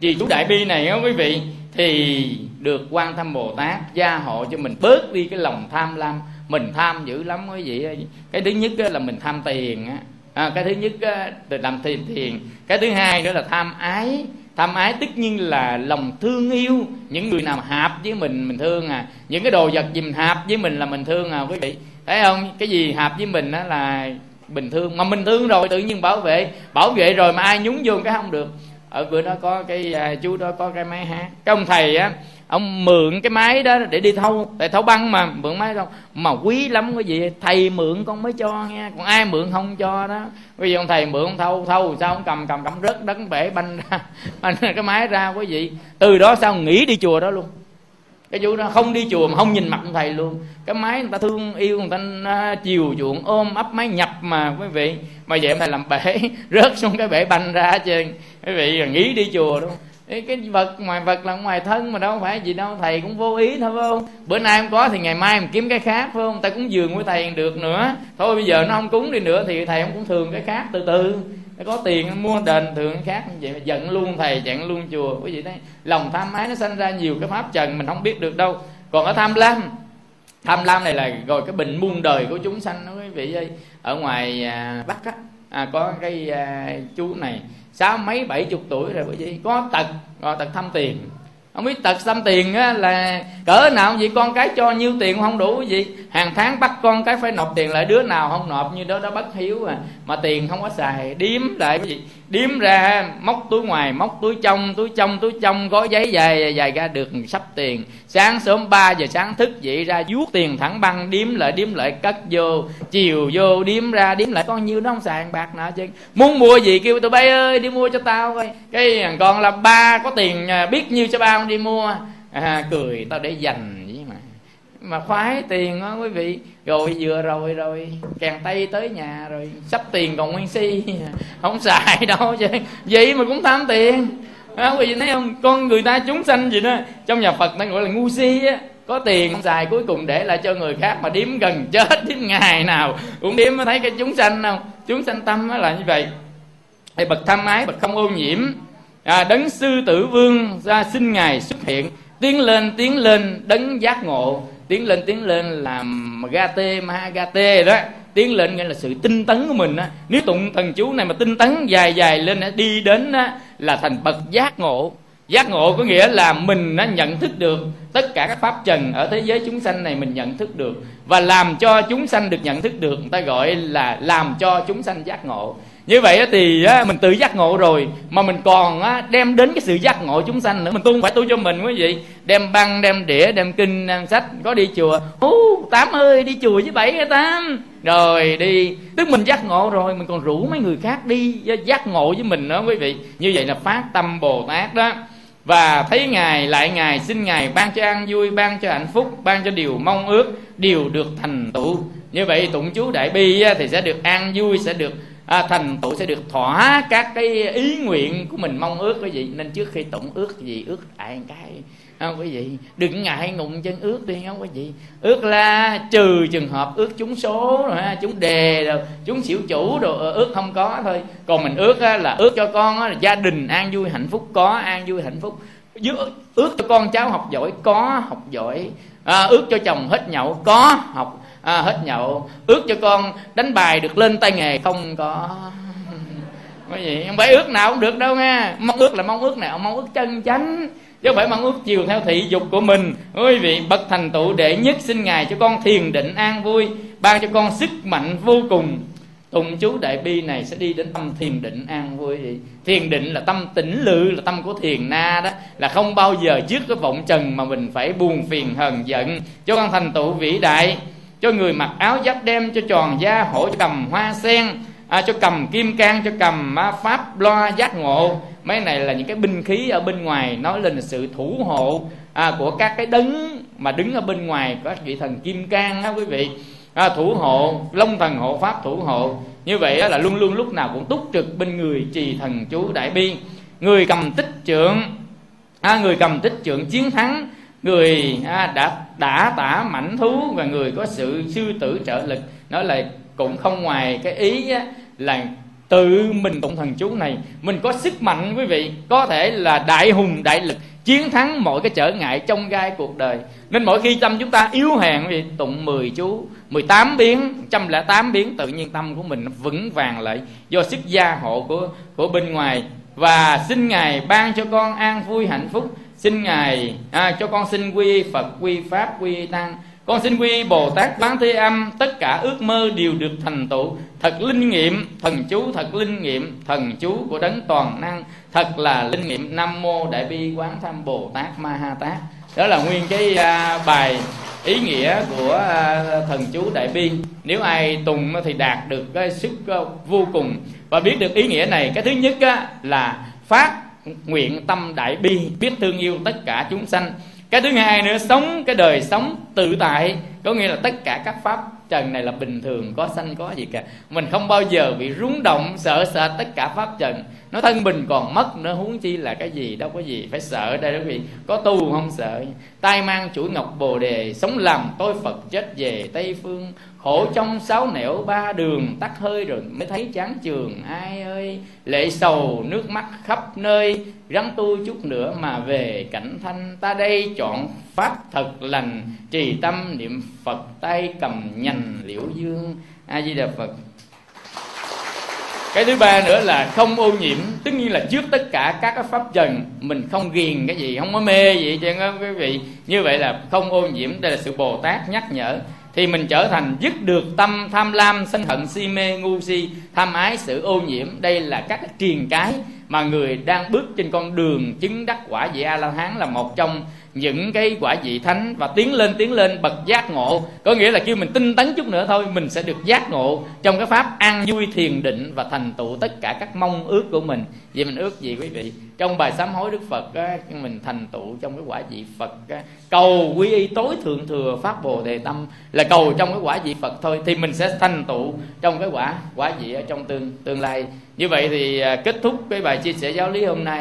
Trì chú đại bi này á quý vị thì được quan tham bồ tát gia hộ cho mình bớt đi cái lòng tham lam. Mình tham dữ lắm quý vị cái thứ nhất là mình tham tiền á. À, cái thứ nhất là làm tiền tiền cái thứ hai nữa là tham ái. Tham ái tất nhiên là lòng thương yêu. Những người nào hạp với mình mình thương à. Những cái đồ vật gì mình hạp với mình là mình thương à quý vị. Thấy không? Cái gì hạp với mình đó là bình thường mà mình thương rồi tự nhiên bảo vệ bảo vệ rồi mà ai nhúng vô cái không được. Ở bữa đó có cái à, chú đó có cái máy hát. Cái ông thầy á ông mượn cái máy đó để đi thâu tại thâu băng mà mượn máy đâu. Mà quý lắm cái gì thầy mượn con mới cho nha còn ai mượn không cho đó. Bây giờ ông thầy mượn ông thâu thâu sao ông cầm cầm cầm rớt đấng bể banh ra (laughs) banh cái máy ra quý vị. Từ đó sao nghỉ đi chùa đó luôn cái chú đó không đi chùa mà không nhìn mặt thầy luôn. Cái máy người ta thương yêu, người ta à, chiều chuộng, ôm ấp máy nhập mà, quý vị. Mà vậy thầy làm bể, (laughs) rớt xuống cái bể banh ra trên. Quý vị nghĩ đi chùa đúng cái vật ngoài vật là ngoài thân mà đâu phải gì đâu, thầy cũng vô ý thôi, phải không? Bữa nay không có thì ngày mai mình kiếm cái khác, phải không? Ta cúng dường với thầy được nữa. Thôi bây giờ nó không cúng đi nữa thì thầy không cũng thường cái khác từ từ có tiền mua đền thượng khác như vậy mà giận luôn thầy giận luôn chùa. Quý vị thấy lòng tham ái nó sinh ra nhiều cái pháp trần mình không biết được đâu. Còn ở tham lam tham lam này là rồi cái bình muôn đời của chúng sanh đó quý vị ơi. Ở ngoài à, bắc á à, có cái à, chú này sáu mấy bảy chục tuổi rồi quý vị. Có tật rồi tật thăm tiền không biết tật xăm tiền á, là cỡ nào vậy? Con cái cho nhiêu tiền không đủ gì. Hàng tháng bắt con cái phải nộp tiền lại đứa nào không nộp như đó đó bất hiếu à. Mà tiền không có xài điếm lại cái gì điếm ra móc túi ngoài móc túi trong túi trong túi trong gói giấy dài dài ra được sắp tiền. Sáng sớm 3 giờ sáng thức dậy ra vuốt tiền thẳng băng điếm lại điếm lại cất vô. Chiều vô điếm ra điếm lại con nhiêu nó không xài bạc nọ chứ. Muốn mua gì kêu tụi bay ơi đi mua cho tao coi. Cái còn là ba có tiền à, biết nhiêu cho ba không đi mua. À, cười tao để dành mà khoái tiền đó quý vị. Rồi vừa rồi rồi càng tay tới nhà rồi sắp tiền còn nguyên si. (laughs) Không xài đâu chứ vậy mà cũng tham tiền. À, quý vị thấy không? Con người ta chúng sanh gì đó trong nhà phật ta gọi là ngu si á. Có tiền không xài cuối cùng để lại cho người khác mà điếm gần chết điếm ngày nào cũng điếm mới thấy cái chúng sanh không chúng sanh tâm là như vậy. Hay bậc tham ái bậc không ô nhiễm. À, đấng sư tử vương ra xin ngài xuất hiện. Tiến lên tiến lên đấng giác ngộ tiến lên tiến lên làm gate ma gate đó. Tiến lên nghĩa là sự tinh tấn của mình á. Nếu tụng thần chú này mà tinh tấn dài dài lên đi đến á, là thành bậc giác ngộ. Giác ngộ có nghĩa là mình nó nhận thức được tất cả các pháp trần ở thế giới chúng sanh này mình nhận thức được. Và làm cho chúng sanh được nhận thức được người ta gọi là làm cho chúng sanh giác ngộ như vậy thì mình tự giác ngộ rồi, mà mình còn đem đến cái sự giác ngộ chúng sanh nữa. Mình tu phải tu cho mình quý vị. Đem băng, đem đĩa, đem kinh, đem sách, có đi chùa. Hú, tám ơi, đi chùa với bảy cái tám rồi đi. Tức mình giác ngộ rồi, mình còn rủ mấy người khác đi giác ngộ với mình nữa quý vị. Như vậy là phát tâm bồ tát đó. Và thấy ngài, lại ngài, xin ngài ban cho an vui, ban cho hạnh phúc, ban cho điều mong ước, điều được thành tựu. Như vậy tụng chú đại bi thì sẽ được an vui, sẽ được à, thành tựu sẽ được thỏa các cái ý nguyện của mình mong ước quý vị. Nên trước khi tụng ước gì ước ai cái không quý vị? Đừng ngại ngụng chân ước đi không quý vị? Ước là trừ trường hợp ước chúng số rồi ha chúng đề rồi chúng xỉu chủ rồi ờ, ước không có thôi. Còn mình ước là ước cho con là gia đình an vui hạnh phúc có an vui hạnh phúc. Ước cho con cháu học giỏi có học giỏi. À, ước cho chồng hết nhậu có học à, hết nhậu. Ước cho con đánh bài được lên tay nghề. Không có. Cái gì? Không phải ước nào cũng được đâu nghe. Mong ước là mong ước nào mong ước chân chánh. Chứ không phải mong ước chiều theo thị dục của mình. Quý vị bậc thành tựu đệ nhất xin ngài cho con thiền định an vui ban cho con sức mạnh vô cùng. Tùng chú đại bi này sẽ đi đến tâm thiền định an vui. Vậy thiền định là tâm tĩnh lự là tâm của thiền na đó. Là không bao giờ trước cái vọng trần mà mình phải buồn phiền hờn giận. Cho con thành tựu vĩ đại cho người mặc áo giáp đem cho tròn da hổ cho cầm hoa sen à, cho cầm kim cang cho cầm à, pháp loa giác ngộ. Mấy này là những cái binh khí ở bên ngoài nói lên là sự thủ hộ à, của các cái đấng mà đứng ở bên ngoài các vị thần kim cang á quý vị. À, thủ hộ long thần hộ pháp thủ hộ. Như vậy là luôn luôn lúc nào cũng túc trực bên người trì thần chú đại bi. Người cầm tích trượng à, người cầm tích trượng chiến thắng người à, đã đã tả mảnh thú và người có sự sư tử trợ lực. Nói là cũng không ngoài cái ý á, là tự mình tụng thần chú này. Mình có sức mạnh quý vị có thể là đại hùng đại lực chiến thắng mọi cái trở ngại trong gai cuộc đời. Nên mỗi khi tâm chúng ta yếu hèn thì tụng 10 chú 18 biến 108 biến tự nhiên tâm của mình vững vàng lại do sức gia hộ của của bên ngoài. Và xin ngài ban cho con an vui hạnh phúc xin ngài à, cho con xin quy phật quy pháp quy tăng. Con xin quy bồ tát bán thế âm tất cả ước mơ đều được thành tựu. Thật linh nghiệm thần chú thật linh nghiệm thần chú của đấng toàn năng thật là linh nghiệm. Nam mô đại bi quán tham bồ tát ma ha tát. Đó là nguyên cái à, bài ý nghĩa của à, thần chú đại bi. Nếu ai tùng thì đạt được cái sức à, vô cùng. Và biết được ý nghĩa này cái thứ nhất á, là phát nguyện tâm đại bi, biết thương yêu tất cả chúng sanh. Cái thứ hai nữa, sống cái đời sống tự tại, có nghĩa là tất cả các pháp trần này là bình thường, có sanh, có gì cả. Mình không bao giờ bị rúng động, sợ sợ tất cả pháp trần. Nó thân mình còn mất nữa huống chi là cái gì, đâu có gì phải sợ đây đâu quý vị. Có tu không sợ. Tay mang chuỗi ngọc bồ đề, sống làm tôi phật, chết về tây phương khổ trong sáu nẻo ba đường, tắt hơi rồi mới thấy chán trường. Ai ơi, lệ sầu, nước mắt khắp nơi. Rắn tu chút nữa mà về cảnh thanh ta đây. Chọn pháp thật lành, trì tâm niệm phật tay cầm nhành liễu dương. A di đà phật. Cái thứ ba nữa là không ô nhiễm tất nhiên là trước tất cả các cái pháp trần mình không ghiền cái gì, không có mê gì cho nên quý vị. Như vậy là không ô nhiễm, đây là sự bồ tát nhắc nhở thì mình trở thành dứt được tâm tham lam, sân hận, si mê, ngu si, tham ái, sự ô nhiễm. Đây là các triền cái mà người đang bước trên con đường chứng đắc quả vị a la hán là một trong những cái quả vị thánh và tiến lên tiến lên bậc giác ngộ. Có nghĩa là kêu mình tinh tấn chút nữa thôi mình sẽ được giác ngộ trong cái pháp an vui thiền định và thành tựu tất cả các mong ước của mình. Vậy mình ước gì quý vị? Trong bài sám hối đức phật á, mình thành tựu trong cái quả vị phật á, cầu quy y tối thượng thừa pháp bồ đề tâm là cầu trong cái quả vị phật thôi thì mình sẽ thành tựu trong cái quả quả vị ở trong tương tương lai. Như vậy thì à, kết thúc cái bài chia sẻ giáo lý hôm nay.